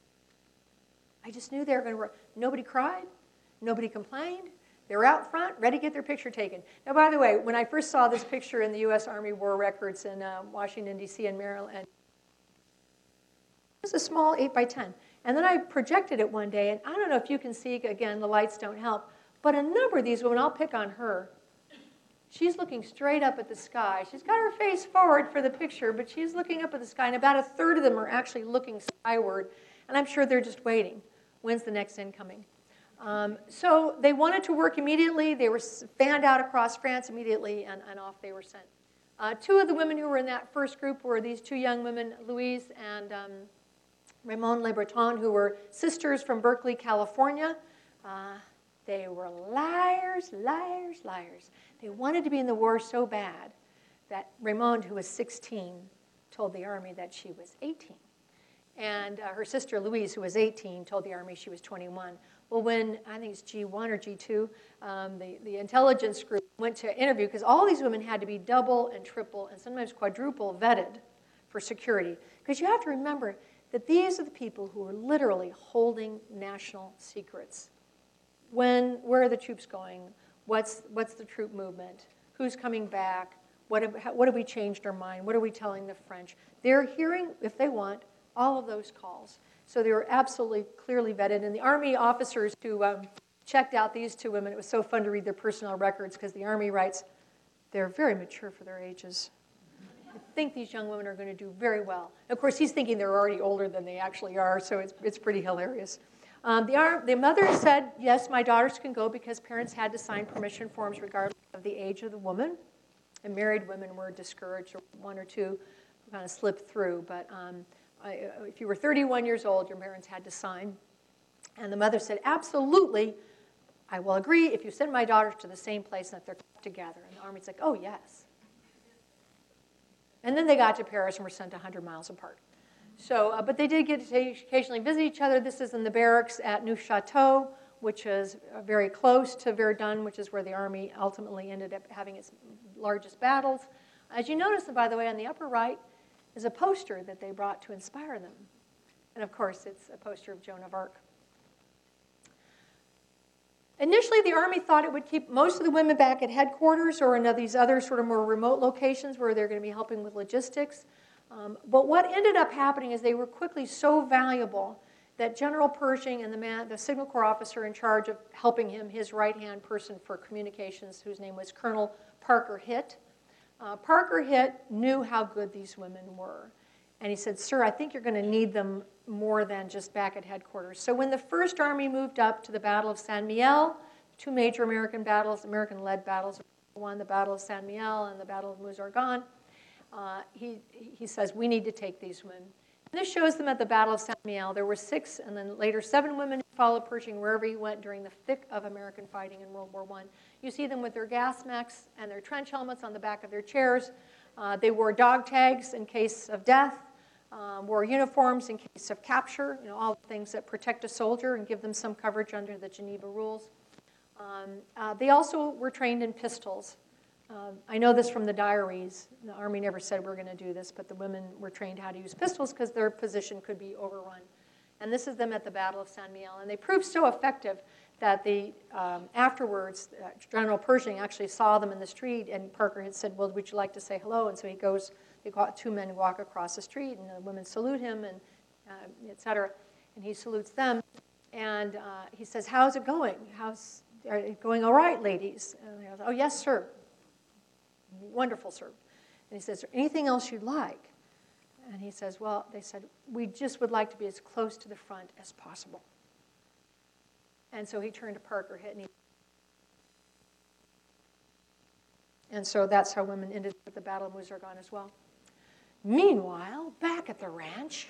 I just knew they were going to work. Nobody cried. Nobody complained. They were out front, ready to get their picture taken. Now, by the way, when I first saw this picture in the U.S. Army War Records in uh, Washington, D.C. and Maryland, it was a small 8 by 10. And then I projected it one day, and I don't know if you can see, again, the lights don't help, but a number of these women, I'll pick on her. She's looking straight up at the sky. She's got her face forward for the picture, but she's looking up at the sky, and about a third of them are actually looking skyward, and I'm sure they're just waiting. When's the next incoming? Um, so they wanted to work immediately. They were fanned out across France immediately, and, and off they were sent. Uh, two of the women who were in that first group were these two young women, Louise and um, Raymonde Le Breton, who were sisters from Berkeley, California. Uh, they were liars, liars, liars. They wanted to be in the war so bad that Raymonde, who was 16, told the army that she was 18. And uh, her sister Louise, who was 18, told the army she was 21. Well, when I think it's G1 or G2, um, the, the intelligence group went to interview because all these women had to be double and triple and sometimes quadruple vetted for security. Because you have to remember, that these are the people who are literally holding national secrets. When, where are the troops going? What's, what's the troop movement? Who's coming back? What have, what have we changed our mind? What are we telling the French? They're hearing, if they want, all of those calls. So they were absolutely clearly vetted. And the Army officers who um, checked out these two women, it was so fun to read their personnel records because the Army writes, they're very mature for their ages. I think these young women are going to do very well. Of course, he's thinking they're already older than they actually are, so it's, it's pretty hilarious. Um, the, the mother said, yes, my daughters can go because parents had to sign permission forms regardless of the age of the woman. And married women were discouraged, or one or two kind of slipped through. But um, I, if you were 31 years old, your parents had to sign. And the mother said, absolutely, I will agree if you send my daughters to the same place that they're kept together. And the army's like, oh, yes. And then they got to Paris and were sent 100 miles apart. So, uh, but they did get to occasionally visit each other. This is in the barracks at Neufchâteau, which is uh, very close to Verdun, which is where the army ultimately ended up having its largest battles. As you notice, by the way, on the upper right is a poster that they brought to inspire them. And of course, it's a poster of Joan of Arc. Initially, the Army thought it would keep most of the women back at headquarters or in these other sort of more remote locations where they're going to be helping with logistics. Um, but what ended up happening is they were quickly so valuable that General Pershing and the, man, the Signal Corps officer in charge of helping him, his right hand person for communications, whose name was Colonel Parker Hitt, uh, Parker Hitt knew how good these women were. And he said, Sir, I think you're going to need them more than just back at headquarters. So when the First Army moved up to the Battle of St. Mihiel, two major American battles, American led battles, one the Battle of St. Mihiel and the Battle of Meuse-Argonne, uh, he, he says, We need to take these women. This shows them at the Battle of St. Mihiel. There were six and then later seven women who followed Pershing wherever he went during the thick of American fighting in World War I. You see them with their gas masks and their trench helmets on the back of their chairs. Uh, they wore dog tags in case of death um, wore uniforms in case of capture, you know, all the things that protect a soldier and give them some coverage under the Geneva rules. Um, uh, they also were trained in pistols. Um, I know this from the diaries. The Army never said we're going to do this, but the women were trained how to use pistols because their position could be overrun. And this is them at the Battle of St. Mihiel. And they proved so effective that the, um, afterwards, uh, General Pershing actually saw them in the street, and Parker had said, well, would you like to say hello? And so he goes, they got two men walk across the street, and the women salute him, and uh, et cetera. And he salutes them, and uh, he says, how's it going? How's it going all right, ladies? And they go, oh, yes, sir. Wonderful, sir. And he says, anything else you'd like? And he says, well, they said, we just would like to be as close to the front as possible. And so he turned to Parker Hitt and he And so that's how women ended up at the Battle of Meuse-Argonne as well. Meanwhile, back at the ranch,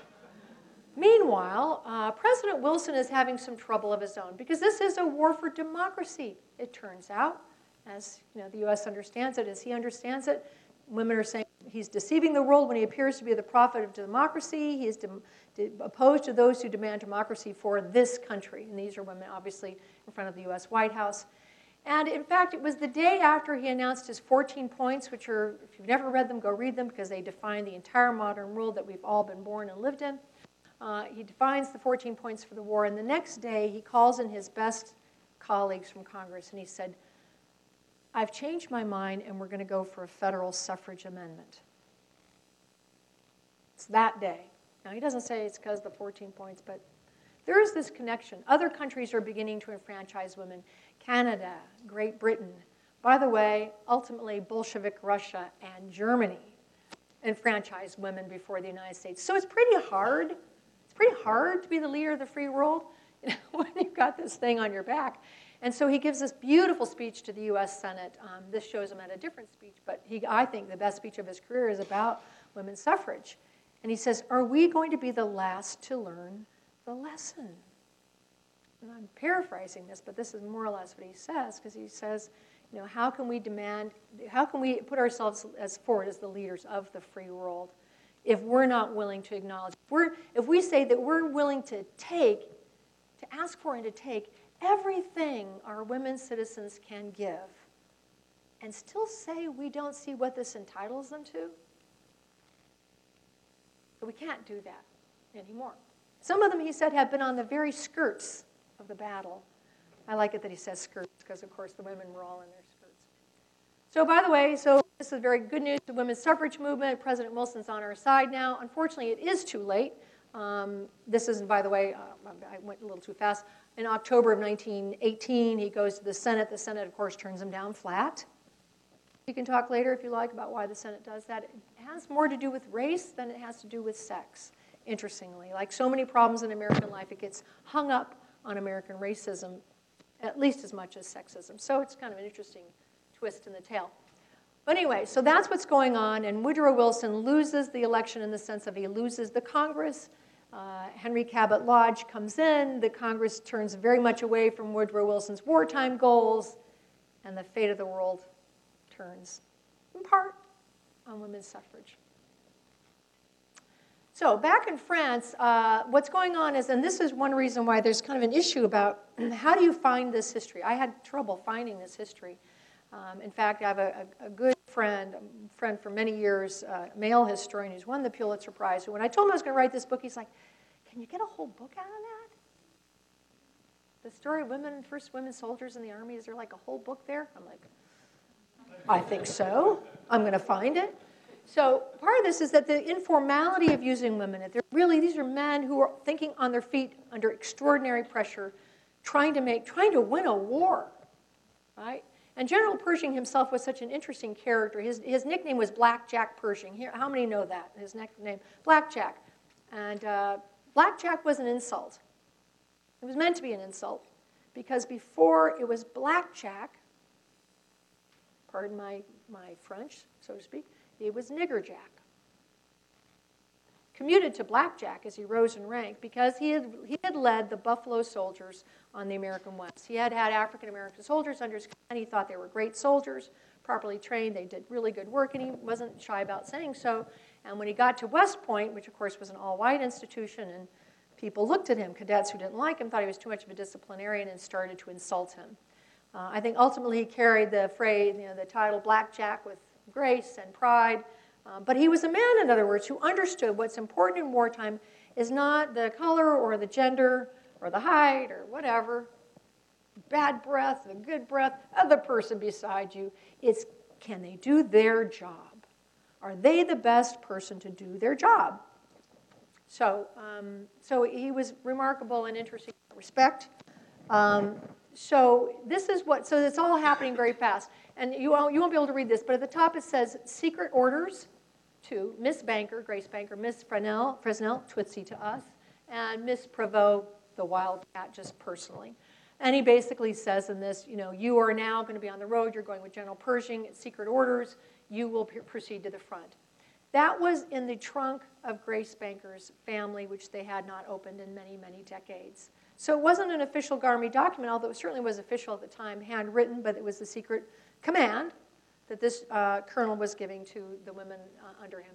meanwhile, uh, President Wilson is having some trouble of his own because this is a war for democracy, it turns out, as you know, the U.S. understands it, as he understands it. Women are saying he's deceiving the world when he appears to be the prophet of democracy. He is de- de- opposed to those who demand democracy for this country. And these are women, obviously, in front of the U.S. White House. And in fact, it was the day after he announced his 14 points, which are, if you've never read them, go read them because they define the entire modern world that we've all been born and lived in. Uh, he defines the 14 points for the war. And the next day, he calls in his best colleagues from Congress and he said, I've changed my mind and we're going to go for a federal suffrage amendment. It's that day. Now, he doesn't say it's because of the 14 points, but there is this connection. Other countries are beginning to enfranchise women Canada, Great Britain. By the way, ultimately, Bolshevik Russia and Germany enfranchised women before the United States. So it's pretty hard. It's pretty hard to be the leader of the free world you know, when you've got this thing on your back. And so he gives this beautiful speech to the U.S. Senate. Um, this shows him at a different speech, but he, I think the best speech of his career is about women's suffrage. And he says, Are we going to be the last to learn the lesson? And I'm paraphrasing this, but this is more or less what he says, because he says, you know, how can we demand, how can we put ourselves as forward as the leaders of the free world if we're not willing to acknowledge, if, we're, if we say that we're willing to take, to ask for and to take everything our women citizens can give, and still say we don't see what this entitles them to? we can't do that anymore. Some of them, he said, have been on the very skirts of the battle. I like it that he says skirts because, of course, the women were all in their skirts. So, by the way, so this is very good news. The women's suffrage movement, President Wilson's on our side now. Unfortunately, it is too late. Um, this isn't, by the way, uh, I went a little too fast. In October of 1918, he goes to the Senate. The Senate, of course, turns him down flat. You can talk later if you like about why the Senate does that. It has more to do with race than it has to do with sex, interestingly. Like so many problems in American life, it gets hung up on American racism at least as much as sexism. So it's kind of an interesting twist in the tale. But anyway, so that's what's going on, and Woodrow Wilson loses the election in the sense of he loses the Congress. Uh, Henry Cabot Lodge comes in. The Congress turns very much away from Woodrow Wilson's wartime goals, and the fate of the world turns, in part, on women's suffrage. So back in France, uh, what's going on is, and this is one reason why there's kind of an issue about how do you find this history? I had trouble finding this history. Um, in fact, I have a, a, good friend, a friend for many years, uh, male historian who's won the Pulitzer Prize, who when I told him I was going to write this book, he's like, can you get a whole book out of that? The story of women, first women soldiers in the army, is there like a whole book there? I'm like, I think so. I'm going to find it. So part of this is that the informality of using women, they're really, these are men who are thinking on their feet under extraordinary pressure, trying to make, trying to win a war, right? And General Pershing himself was such an interesting character. His, his nickname was Blackjack Pershing. Here, how many know that? His nickname, Blackjack. And uh, Blackjack was an insult. It was meant to be an insult because before it was Blackjack, pardon my, my French, so to speak, it was Niggerjack. Commuted to Blackjack as he rose in rank because he had, he had led the Buffalo soldiers on the American West. He had had African American soldiers under his command. He thought they were great soldiers, properly trained. They did really good work, and he wasn't shy about saying so. And when he got to West Point, which of course was an all white institution, and people looked at him, cadets who didn't like him, thought he was too much of a disciplinarian, and started to insult him. Uh, I think ultimately he carried the phrase, you know, the title Blackjack with grace and pride. Uh, but he was a man, in other words, who understood what's important in wartime is not the color or the gender or the height or whatever, bad breath, the good breath of the person beside you. It's can they do their job? Are they the best person to do their job? So, um, so he was remarkable and interesting in respect. Um, so this is what, so it's all happening very fast. And you won't, you won't be able to read this, but at the top it says secret orders to Miss Banker, Grace Banker, Miss Fresnel, Fresnel, Tootsie to us, and Miss Prevost, the Wildcat, just personally. And he basically says in this, you know, you are now going to be on the road, you're going with General Pershing, it's secret orders, you will proceed to the front. That was in the trunk of Grace Banker's family, which they had not opened in many, many decades. So it wasn't an official Army document, although it certainly was official at the time, handwritten, but it was the secret command that this uh, colonel was giving to the women uh, under him.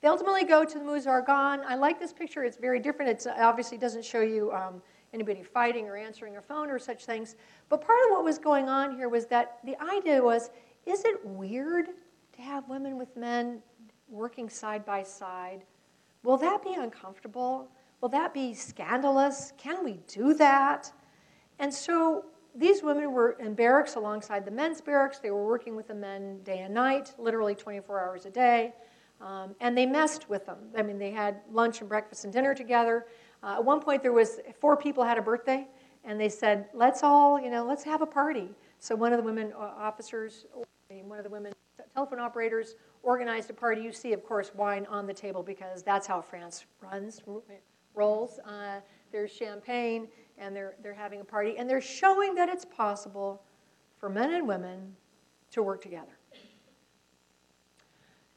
They ultimately go to the Meuse-Argonne. I like this picture. It's very different. It obviously doesn't show you um, anybody fighting or answering a phone or such things. But part of what was going on here was that the idea was, is it weird to have women with men working side by side? Will that be uncomfortable? Will that be scandalous? Can we do that? And so these women were in barracks alongside the men's barracks. They were working with the men day and night, literally 24 hours a day. Um, and they messed with them. I mean, they had lunch and breakfast and dinner together. Uh, at one point, there was four people had a birthday, and they said, "Let's all, you know, let's have a party." So one of the women uh, officers, one of the women telephone operators, organized a party. You see, of course, wine on the table because that's how France runs, rolls. Uh, there's champagne and they're, they're having a party, and they're showing that it's possible for men and women to work together.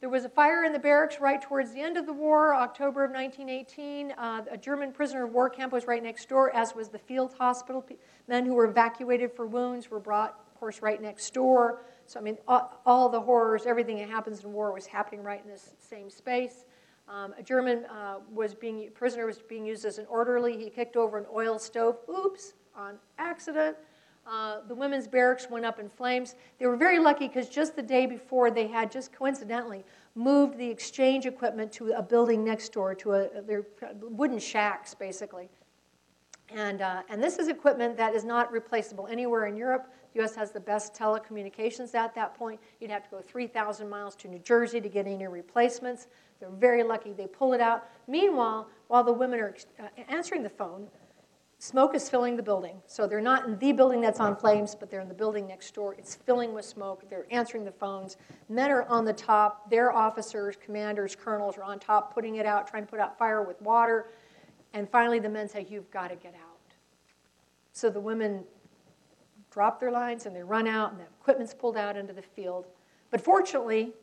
There was a fire in the barracks right towards the end of the war, October of 1918. Uh, a German prisoner of war camp was right next door, as was the field hospital. Men who were evacuated for wounds were brought, of course, right next door. So, I mean, all, all the horrors, everything that happens in war was happening right in this same space. Um, a German uh, was being, prisoner was being used as an orderly. He kicked over an oil stove. Oops, on accident. Uh, the women's barracks went up in flames. They were very lucky because just the day before, they had just coincidentally moved the exchange equipment to a building next door, to a, their wooden shacks, basically. And, uh, and this is equipment that is not replaceable anywhere in Europe. U.S. has the best telecommunications at that point. You'd have to go 3,000 miles to New Jersey to get any replacements. They're very lucky. They pull it out. Meanwhile, while the women are uh, answering the phone, smoke is filling the building. So they're not in the building that's on flames, but they're in the building next door. It's filling with smoke. They're answering the phones. Men are on the top. Their officers, commanders, colonels are on top, putting it out, trying to put out fire with water. And finally, the men say, You've got to get out. So the women drop their lines and they run out, and the equipment's pulled out into the field. But fortunately,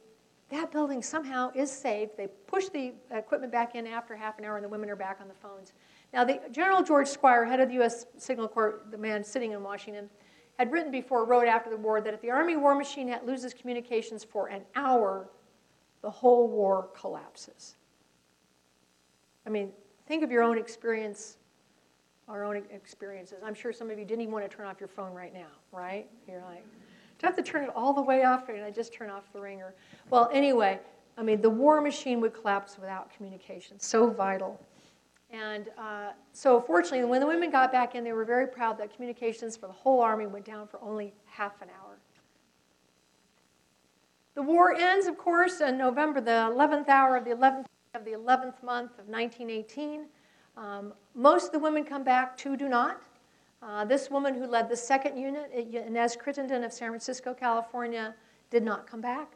that building somehow is saved. They push the equipment back in after half an hour, and the women are back on the phones. Now, the General George Squier, head of the U.S. Signal Corps, the man sitting in Washington, had written before, wrote after the war, that if the Army war machine loses communications for an hour, the whole war collapses. I mean, think of your own experience, our own experiences. I'm sure some of you didn't even want to turn off your phone right now, right? You're like, do I have to turn it all the way off, And I just turn off the ringer? Well, anyway, I mean, the war machine would collapse without communication. So vital. And uh, so, fortunately, when the women got back in, they were very proud that communications for the whole army went down for only half an hour. The war ends, of course, in November, the 11th hour of the 11th of the 11th month of 1918. Um, most of the women come back, two do not. Uh, this woman who led the second unit, Inez Crittenden of San Francisco, California, did not come back.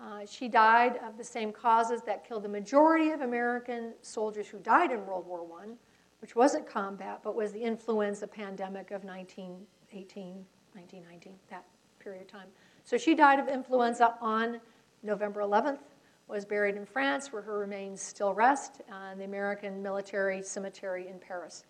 Uh, she died of the same causes that killed the majority of American soldiers who died in World War I, which wasn't combat, but was the influenza pandemic of 1918, 1919, that period of time. So she died of influenza on November 11th, was buried in France, where her remains still rest, uh, in the American Military Cemetery in Paris.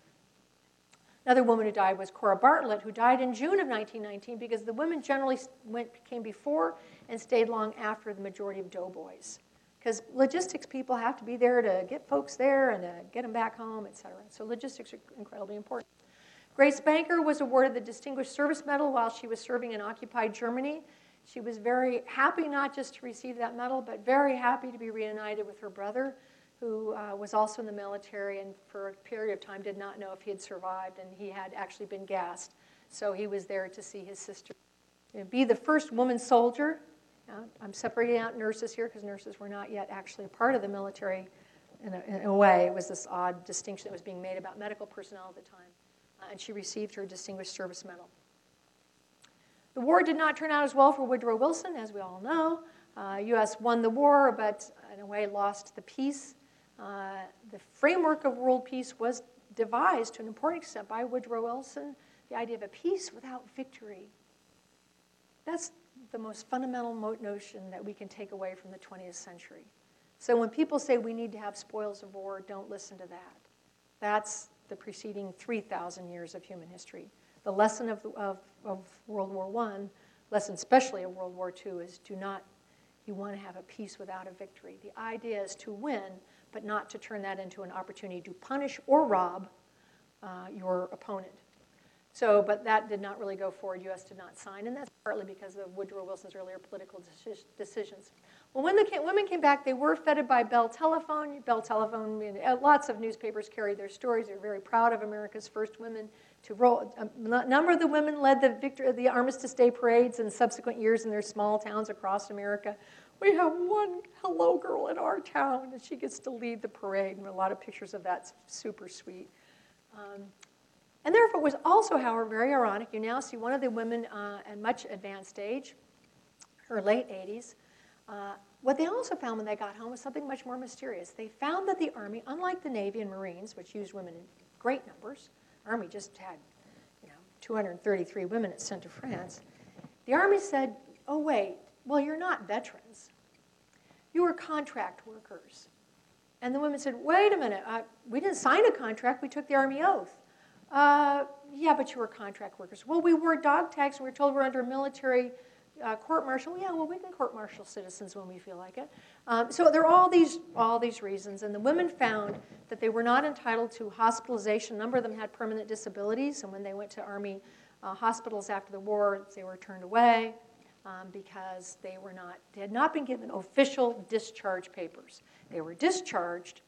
Another woman who died was Cora Bartlett, who died in June of 1919 because the women generally went, came before and stayed long after the majority of doughboys. Because logistics people have to be there to get folks there and to get them back home, et cetera. So logistics are incredibly important. Grace Banker was awarded the Distinguished Service Medal while she was serving in occupied Germany. She was very happy not just to receive that medal, but very happy to be reunited with her brother, who uh, was also in the military and for a period of time did not know if he had survived, and he had actually been gassed. So he was there to see his sister. And be the first woman soldier. I'm separating out nurses here because nurses were not yet actually part of the military in a, in a, way. It was this odd distinction that was being made about medical personnel at the time. Uh, and she received her Distinguished Service Medal. The war did not turn out as well for Woodrow Wilson, as we all know. Uh, U.S. won the war, but in a way lost the peace. Uh, the framework of world peace was devised to an important extent by Woodrow Wilson, the idea of a peace without victory. That's the most fundamental notion that we can take away from the 20th century. So when people say we need to have spoils of war, don't listen to that. That's the preceding 3,000 years of human history. The lesson of, of, of World War I, lesson especially of World War II, is do not, you want to have a peace without a victory. The idea is to win, but not to turn that into an opportunity to punish or rob uh, your opponent. So, but that did not really go forward. U.S. did not sign, and that's partly because of Woodrow Wilson's earlier political decisions. Well, when the women came back, they were feted by Bell Telephone. Bell Telephone, uh, lots of newspapers carried their stories. They're very proud of America's first women to roll. A number of the women led the, victor, the Armistice Day parades in subsequent years in their small towns across America. We have one hello girl in our town, and she gets to lead the parade. And a lot of pictures of that. super sweet. Um, and therefore, it was also, however, very ironic. You now see one of the women uh, at much advanced age, her late 80s, uh, what they also found when they got home was something much more mysterious. They found that the Army, unlike the Navy and Marines, which used women in great numbers, Army just had you know, 233 women sent to France. The Army said, oh, wait, well, you're not veterans. You were contract workers. And the women said, wait a minute, uh, we didn't sign a contract, we took the Army oath. Uh, yeah, but you were contract workers. Well, we wore dog tags and we were told we're under military uh, court martial. Yeah, well, we can court martial citizens when we feel like it. Um, so there are all these all these reasons, and the women found that they were not entitled to hospitalization. A number of them had permanent disabilities, and when they went to Army uh, hospitals after the war, they were turned away um, because they were not they had not been given official discharge papers. They were discharged,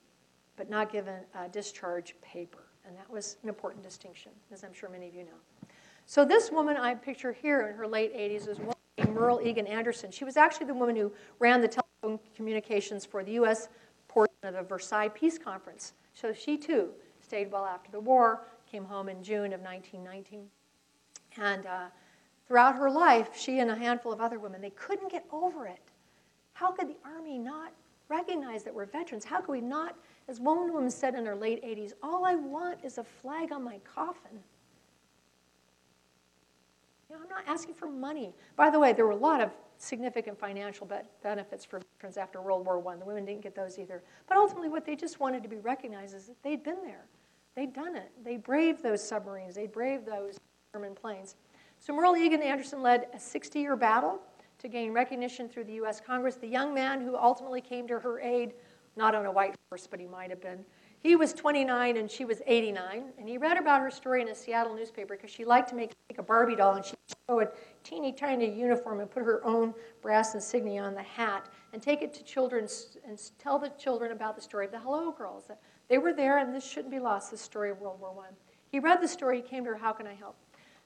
but not given a discharge paper, and that was an important distinction, as I'm sure many of you know. So this woman I picture here in her late 80s is one Merle Egan Anderson. She was actually the woman who ran the telephone communications for the U.S. portion of the Versailles Peace Conference. So she too stayed well after the war, came home in June of 1919. And uh, throughout her life, she and a handful of other women, they couldn't get over it. How could the Army not recognize that we're veterans? How could we not, as one woman said in her late 80s, all I want is a flag on my coffin? You know, I'm not asking for money. By the way, there were a lot of significant financial be- benefits for veterans after World War I. The women didn't get those either. But ultimately, what they just wanted to be recognized is that they'd been there. They'd done it. They braved those submarines. They braved those German planes. So Merle Egan Anderson led a 60-year battle to gain recognition through the U.S. Congress. The young man who ultimately came to her aid, not on a white horse, but he might have been, he was 29 and she was 89, and he read about her story in a Seattle newspaper because she liked to make, make a Barbie doll, and she'd sew a teeny tiny uniform and put her own brass insignia on the hat and take it to children and tell the children about the story of the Hello Girls. They were there, and this shouldn't be lost, the story of World War I. He read the story, he came to her, how can I help?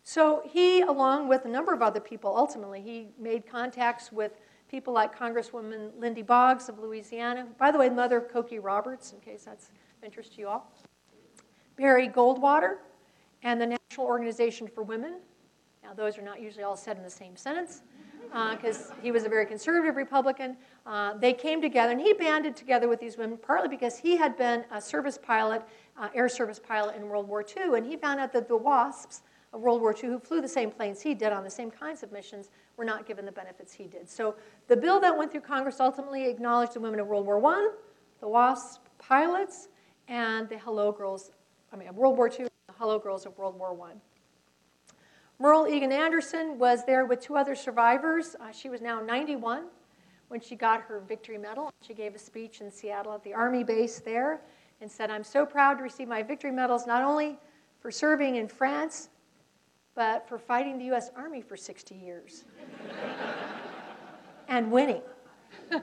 So he, along with a number of other people, ultimately, he made contacts with people like Congresswoman Lindy Boggs of Louisiana. By the way, mother of Cokie Roberts, in case that's interest to you all. Barry Goldwater and the National Organization for Women. Now, those are not usually all said in the same sentence because uh, he was a very conservative Republican. Uh, they came together, and he banded together with these women partly because he had been a service pilot, uh, air service pilot in World War II, and he found out that the WASPs of World War II, who flew the same planes he did on the same kinds of missions, were not given the benefits he did. So the bill that went through Congress ultimately acknowledged the women of World War I, the WASP pilots, and the Hello Girls, I mean, World War II, the Hello Girls of World War I. Merle Egan Anderson was there with two other survivors. Uh, she was now 91 when she got her Victory Medal. She gave a speech in Seattle at the Army base there and said, I'm so proud to receive my Victory Medals not only for serving in France, but for fighting the US Army for 60 years and winning.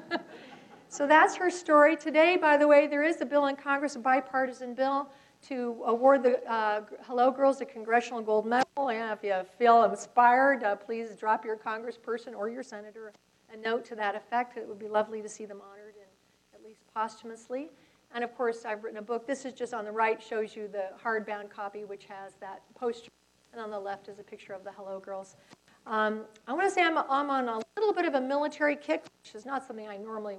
so that's her story. Today, by the way, there is a bill in Congress, a bipartisan bill, to award the uh, Hello Girls a Congressional Gold Medal. And if you feel inspired, uh, please drop your congressperson or your senator a note to that effect. It would be lovely to see them honored, and at least posthumously. And of course, I've written a book. This is just on the right, shows you the hardbound copy, which has that poster. And on the left is a picture of the Hello Girls. Um, I want to say I'm, I'm on a little bit of a military kick, which is not something I normally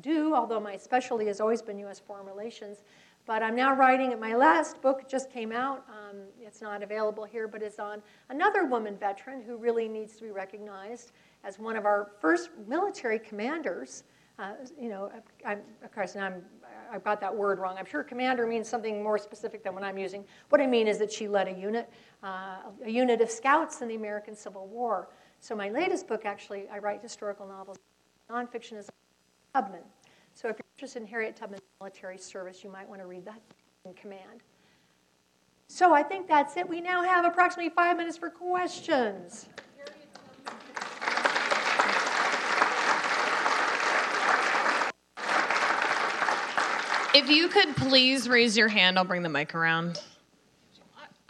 do, although my specialty has always been U.S. foreign relations. But I'm now writing, my last book just came out. Um, it's not available here, but it's on another woman veteran who really needs to be recognized as one of our first military commanders. Uh, you know, I'm, of course, now I'm, I got that word wrong. I'm sure commander means something more specific than what I'm using. What I mean is that she led a unit, uh, a unit of scouts in the American Civil War. So my latest book, actually, I write historical novels. Nonfiction is Tubman. So if you're interested in Harriet Tubman's military service, you might want to read that in command. So I think that's it. We now have approximately five minutes for questions. If you could please raise your hand, I'll bring the mic around.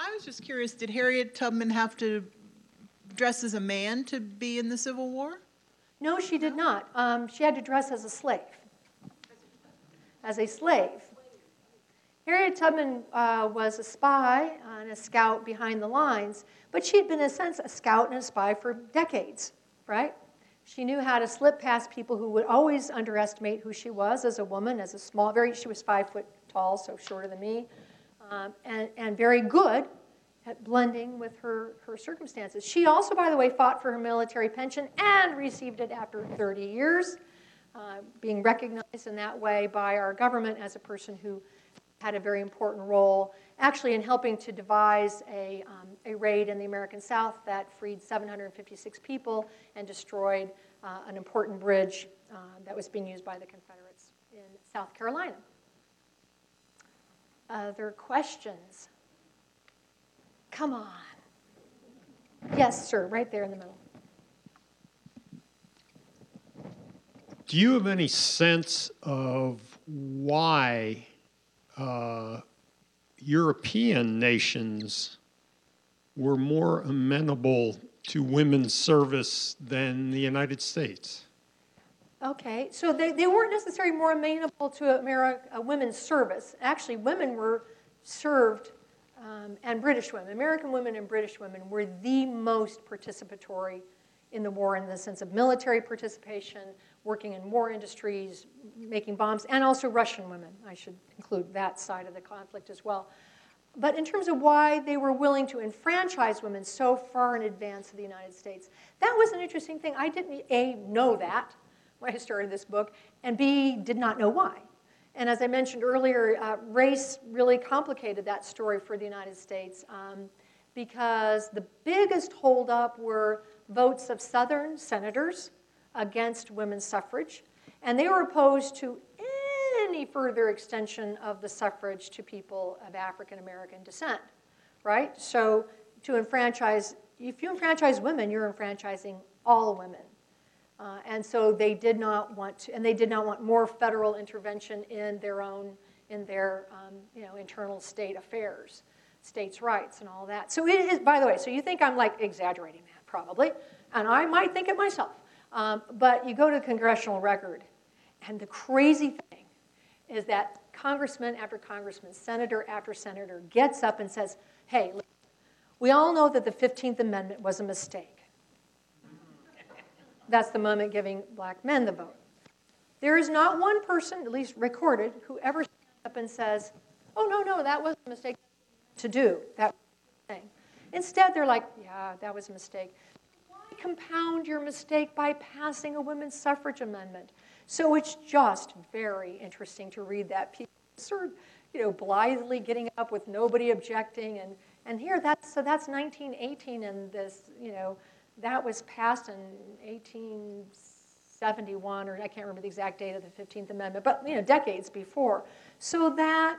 I was just curious, did Harriet Tubman have to dress as a man to be in the Civil War? No, she did not. Um, she had to dress as a slave. As a slave. Harriet Tubman uh, was a spy and a scout behind the lines, but she had been, in a sense, a scout and a spy for decades, right? She knew how to slip past people who would always underestimate who she was as a woman, as a small, very, she was five foot tall, so shorter than me, um, and, and very good blending with her, her circumstances. She also, by the way, fought for her military pension and received it after 30 years, uh, being recognized in that way by our government as a person who had a very important role actually in helping to devise a, um, a raid in the American South that freed 756 people and destroyed uh, an important bridge uh, that was being used by the Confederates in South Carolina. Other questions? Come on. Yes, sir, right there in the middle. Do you have any sense of why uh, European nations were more amenable to women's service than the United States? Okay, so they, they weren't necessarily more amenable to America, women's service. Actually, women were served, um, and British women, American women and British women were the most participatory in the war in the sense of military participation, working in war industries, making bombs, and also Russian women. I should include that side of the conflict as well. But in terms of why they were willing to enfranchise women so far in advance of the United States, that was an interesting thing. I didn't, A, know that when I started this book, and B, did not know why. And as I mentioned earlier, uh, race really complicated that story for the United States um, because the biggest holdup were votes of Southern senators against women's suffrage, and they were opposed to any further extension of the suffrage to people of African American descent, right? So to enfranchise, if you enfranchise women, you're enfranchising all women. Uh, and so they did not want to, and they did not want more federal intervention in their own, in their, um, you know, internal state affairs, states' rights, and all that. So it is, by the way, so you think I'm like exaggerating that probably, and I might think it myself. Um, but you go to the congressional record, and the crazy thing is that congressman after congressman, senator after senator gets up and says, hey, we all know that the 15th Amendment was a mistake. That's the moment giving black men the vote. There is not one person, at least recorded, who ever stands up and says, oh, no, no, that was a mistake to do. That thing. Instead, they're like, yeah, that was a mistake Why compound your mistake by passing a women's suffrage amendment. So it's just very interesting to read that. People sort of, you know, blithely getting up with nobody objecting. And, and here, that's, so that's 1918, and this, you know, that was passed in 1871, or I can't remember the exact date of the 15th Amendment, but, you know, decades before. So that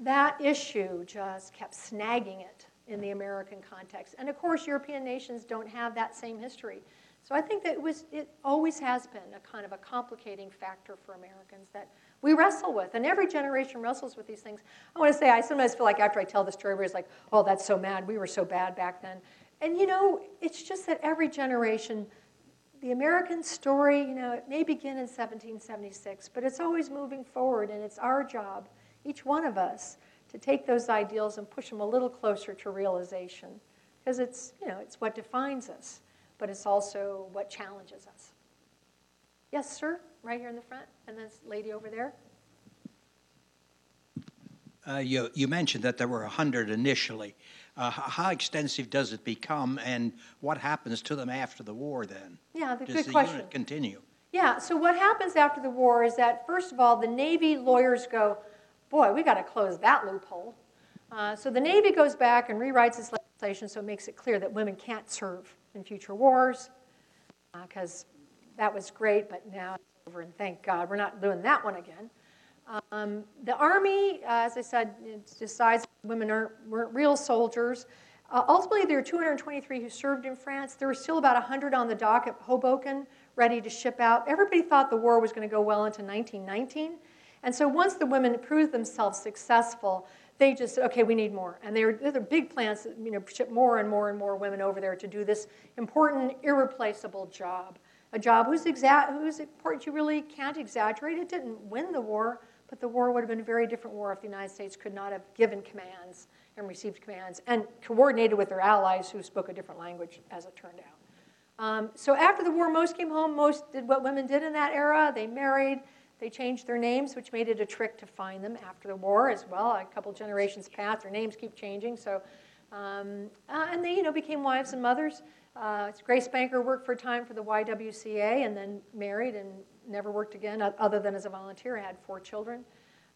that issue just kept snagging it in the American context. And of course, European nations don't have that same history. So I think that it, was, it always has been a kind of a complicating factor for Americans that we wrestle with. And every generation wrestles with these things. I want to say, I sometimes feel like after I tell the story, everybody's like, oh, that's so mad. We were so bad back then. And you know, it's just that every generation, the American story, you know, it may begin in 1776, but it's always moving forward. And it's our job, each one of us, to take those ideals and push them a little closer to realization. Because it's, you know, it's what defines us, but it's also what challenges us. Yes, sir, right here in the front, and this lady over there. Uh, you, you mentioned that there were 100 initially. Uh, how extensive does it become, and what happens to them after the war then? Yeah, the Does good the question. unit continue? Yeah, so what happens after the war is that, first of all, the Navy lawyers go, boy, we got to close that loophole. Uh, so the Navy goes back and rewrites its legislation so it makes it clear that women can't serve in future wars, because uh, that was great, but now it's over, and thank God we're not doing that one again. Um, the Army, uh, as I said, decides women aren't, weren't real soldiers. Uh, ultimately, there were 223 who served in France. There were still about 100 on the dock at Hoboken, ready to ship out. Everybody thought the war was going to go well into 1919. And so once the women proved themselves successful, they just said, okay, we need more. And they were, they're big plans to you know, ship more and more and more women over there to do this important, irreplaceable job. A job whose, exa- whose important you really can't exaggerate. It didn't win the war, but the war would have been a very different war if the United States could not have given commands and received commands and coordinated with their allies who spoke a different language, as it turned out. Um, so after the war, most came home. Most did what women did in that era. They married. They changed their names, which made it a trick to find them after the war as well. A couple generations passed, their names keep changing. So, um, uh, and they, you know, became wives and mothers. Uh, Grace Banker worked for a time for the YWCA and then married and never worked again, other than as a volunteer. I had four children.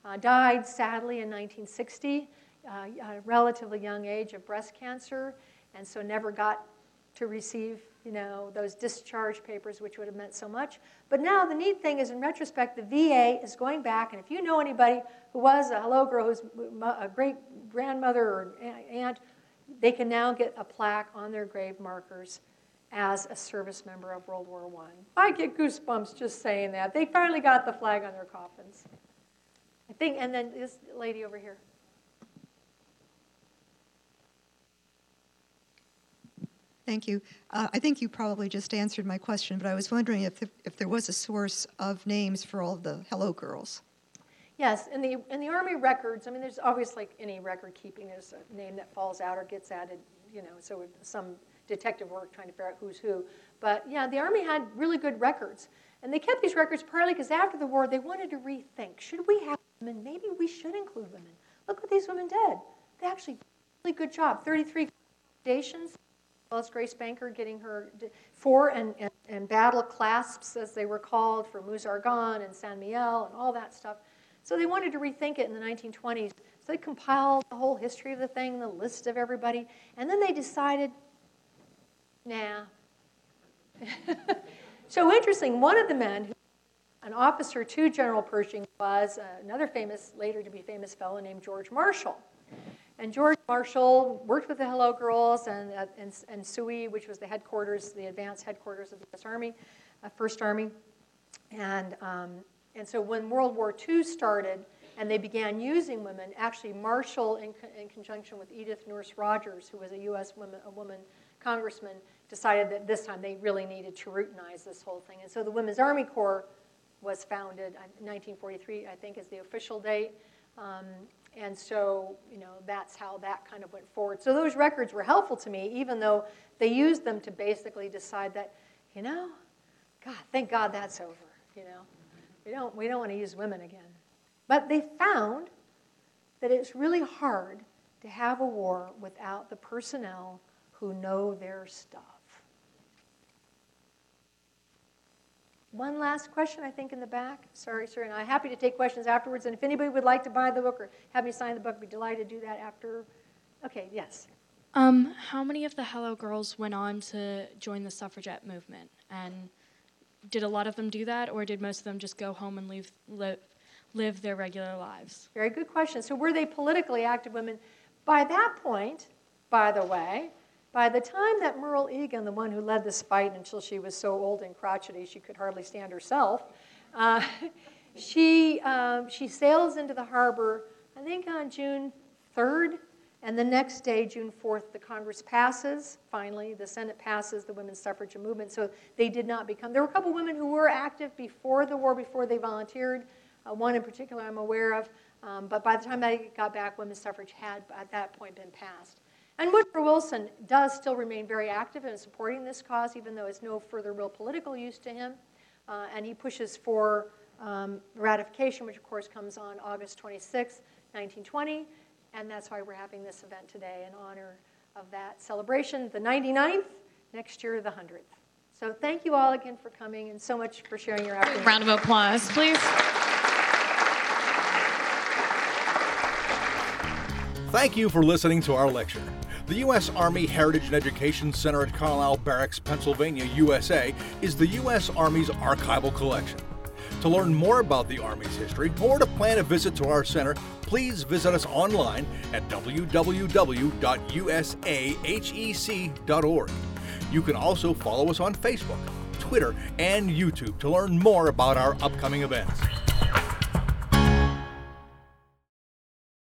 Uh, died sadly in 1960, uh, at a relatively young age of breast cancer, and so never got to receive you know, those discharge papers, which would have meant so much. But now the neat thing is, in retrospect, the VA is going back, and if you know anybody who was a hello girl, who's a great grandmother or aunt, they can now get a plaque on their grave markers as a service member of World War I. I get goosebumps just saying that. They finally got the flag on their coffins. I think, and then this lady over here. Thank you. Uh, I think you probably just answered my question, but I was wondering if, the, if there was a source of names for all the Hello Girls. Yes, in the, in the Army records, I mean, there's always like any record keeping, there's a name that falls out or gets added, you know, so some detective work trying to figure out who's who. But yeah, the Army had really good records. And they kept these records partly because after the war, they wanted to rethink should we have women? Maybe we should include women. Look what these women did. They actually did a really good job. 33 foundations, as well as Grace Banker getting her four and, and, and, battle clasps, as they were called, for Meuse Argonne and St. Mihiel and all that stuff. So they wanted to rethink it in the 1920s. So they compiled the whole history of the thing, the list of everybody, and then they decided, nah. so interesting, one of the men, an officer to General Pershing, was another famous, later to be famous fellow named George Marshall. And George Marshall worked with the Hello Girls and, uh, and, and Souilly, which was the headquarters, the advanced headquarters of the U.S. Army, uh, First Army. And, um, and so when World War II started and they began using women, actually Marshall, in, co- in conjunction with Edith Nourse Rogers, who was a U.S. woman, a woman congressman, decided that this time they really needed to routinize this whole thing. And so the Women's Army Corps was founded in 1943, I think is the official date. Um, and so, you know, that's how that kind of went forward. So those records were helpful to me, even though they used them to basically decide that, you know, God, thank God that's over. You know, we don't we don't want to use women again. But they found that it's really hard to have a war without the personnel who know their stuff. One last question, I think, in the back. Sorry, sir, and I'm happy to take questions afterwards. And if anybody would like to buy the book or have me sign the book, I'd be delighted to do that after. Okay, yes. Um, how many of the Hello Girls went on to join the suffragette movement? And did a lot of them do that, or did most of them just go home and leave, live, live their regular lives? Very good question. So, were they politically active women? By that point, by the way, by the time that Merle Egan, the one who led this fight until she was so old and crotchety she could hardly stand herself, uh, she, um, she sails into the harbor, I think on June 3rd, and the next day, June 4th, the Congress passes, finally, the Senate passes the women's suffrage movement. So they did not become, there were a couple women who were active before the war, before they volunteered. Uh, one in particular I'm aware of. Um, but by the time I got back, women's suffrage had at that point been passed. And Woodrow Wilson does still remain very active in supporting this cause, even though it's no further real political use to him. Uh, and he pushes for um, ratification, which of course comes on August 26, 1920. And that's why we're having this event today in honor of that celebration, the 99th, next year the 100th. So thank you all again for coming and so much for sharing your afternoon. Round of applause, please. Thank you for listening to our lecture. The U.S. Army Heritage and Education Center at Carlisle Barracks, Pennsylvania, USA, is the U.S. Army's archival collection. To learn more about the Army's history or to plan a visit to our center, please visit us online at www.usahec.org. You can also follow us on Facebook, Twitter, and YouTube to learn more about our upcoming events.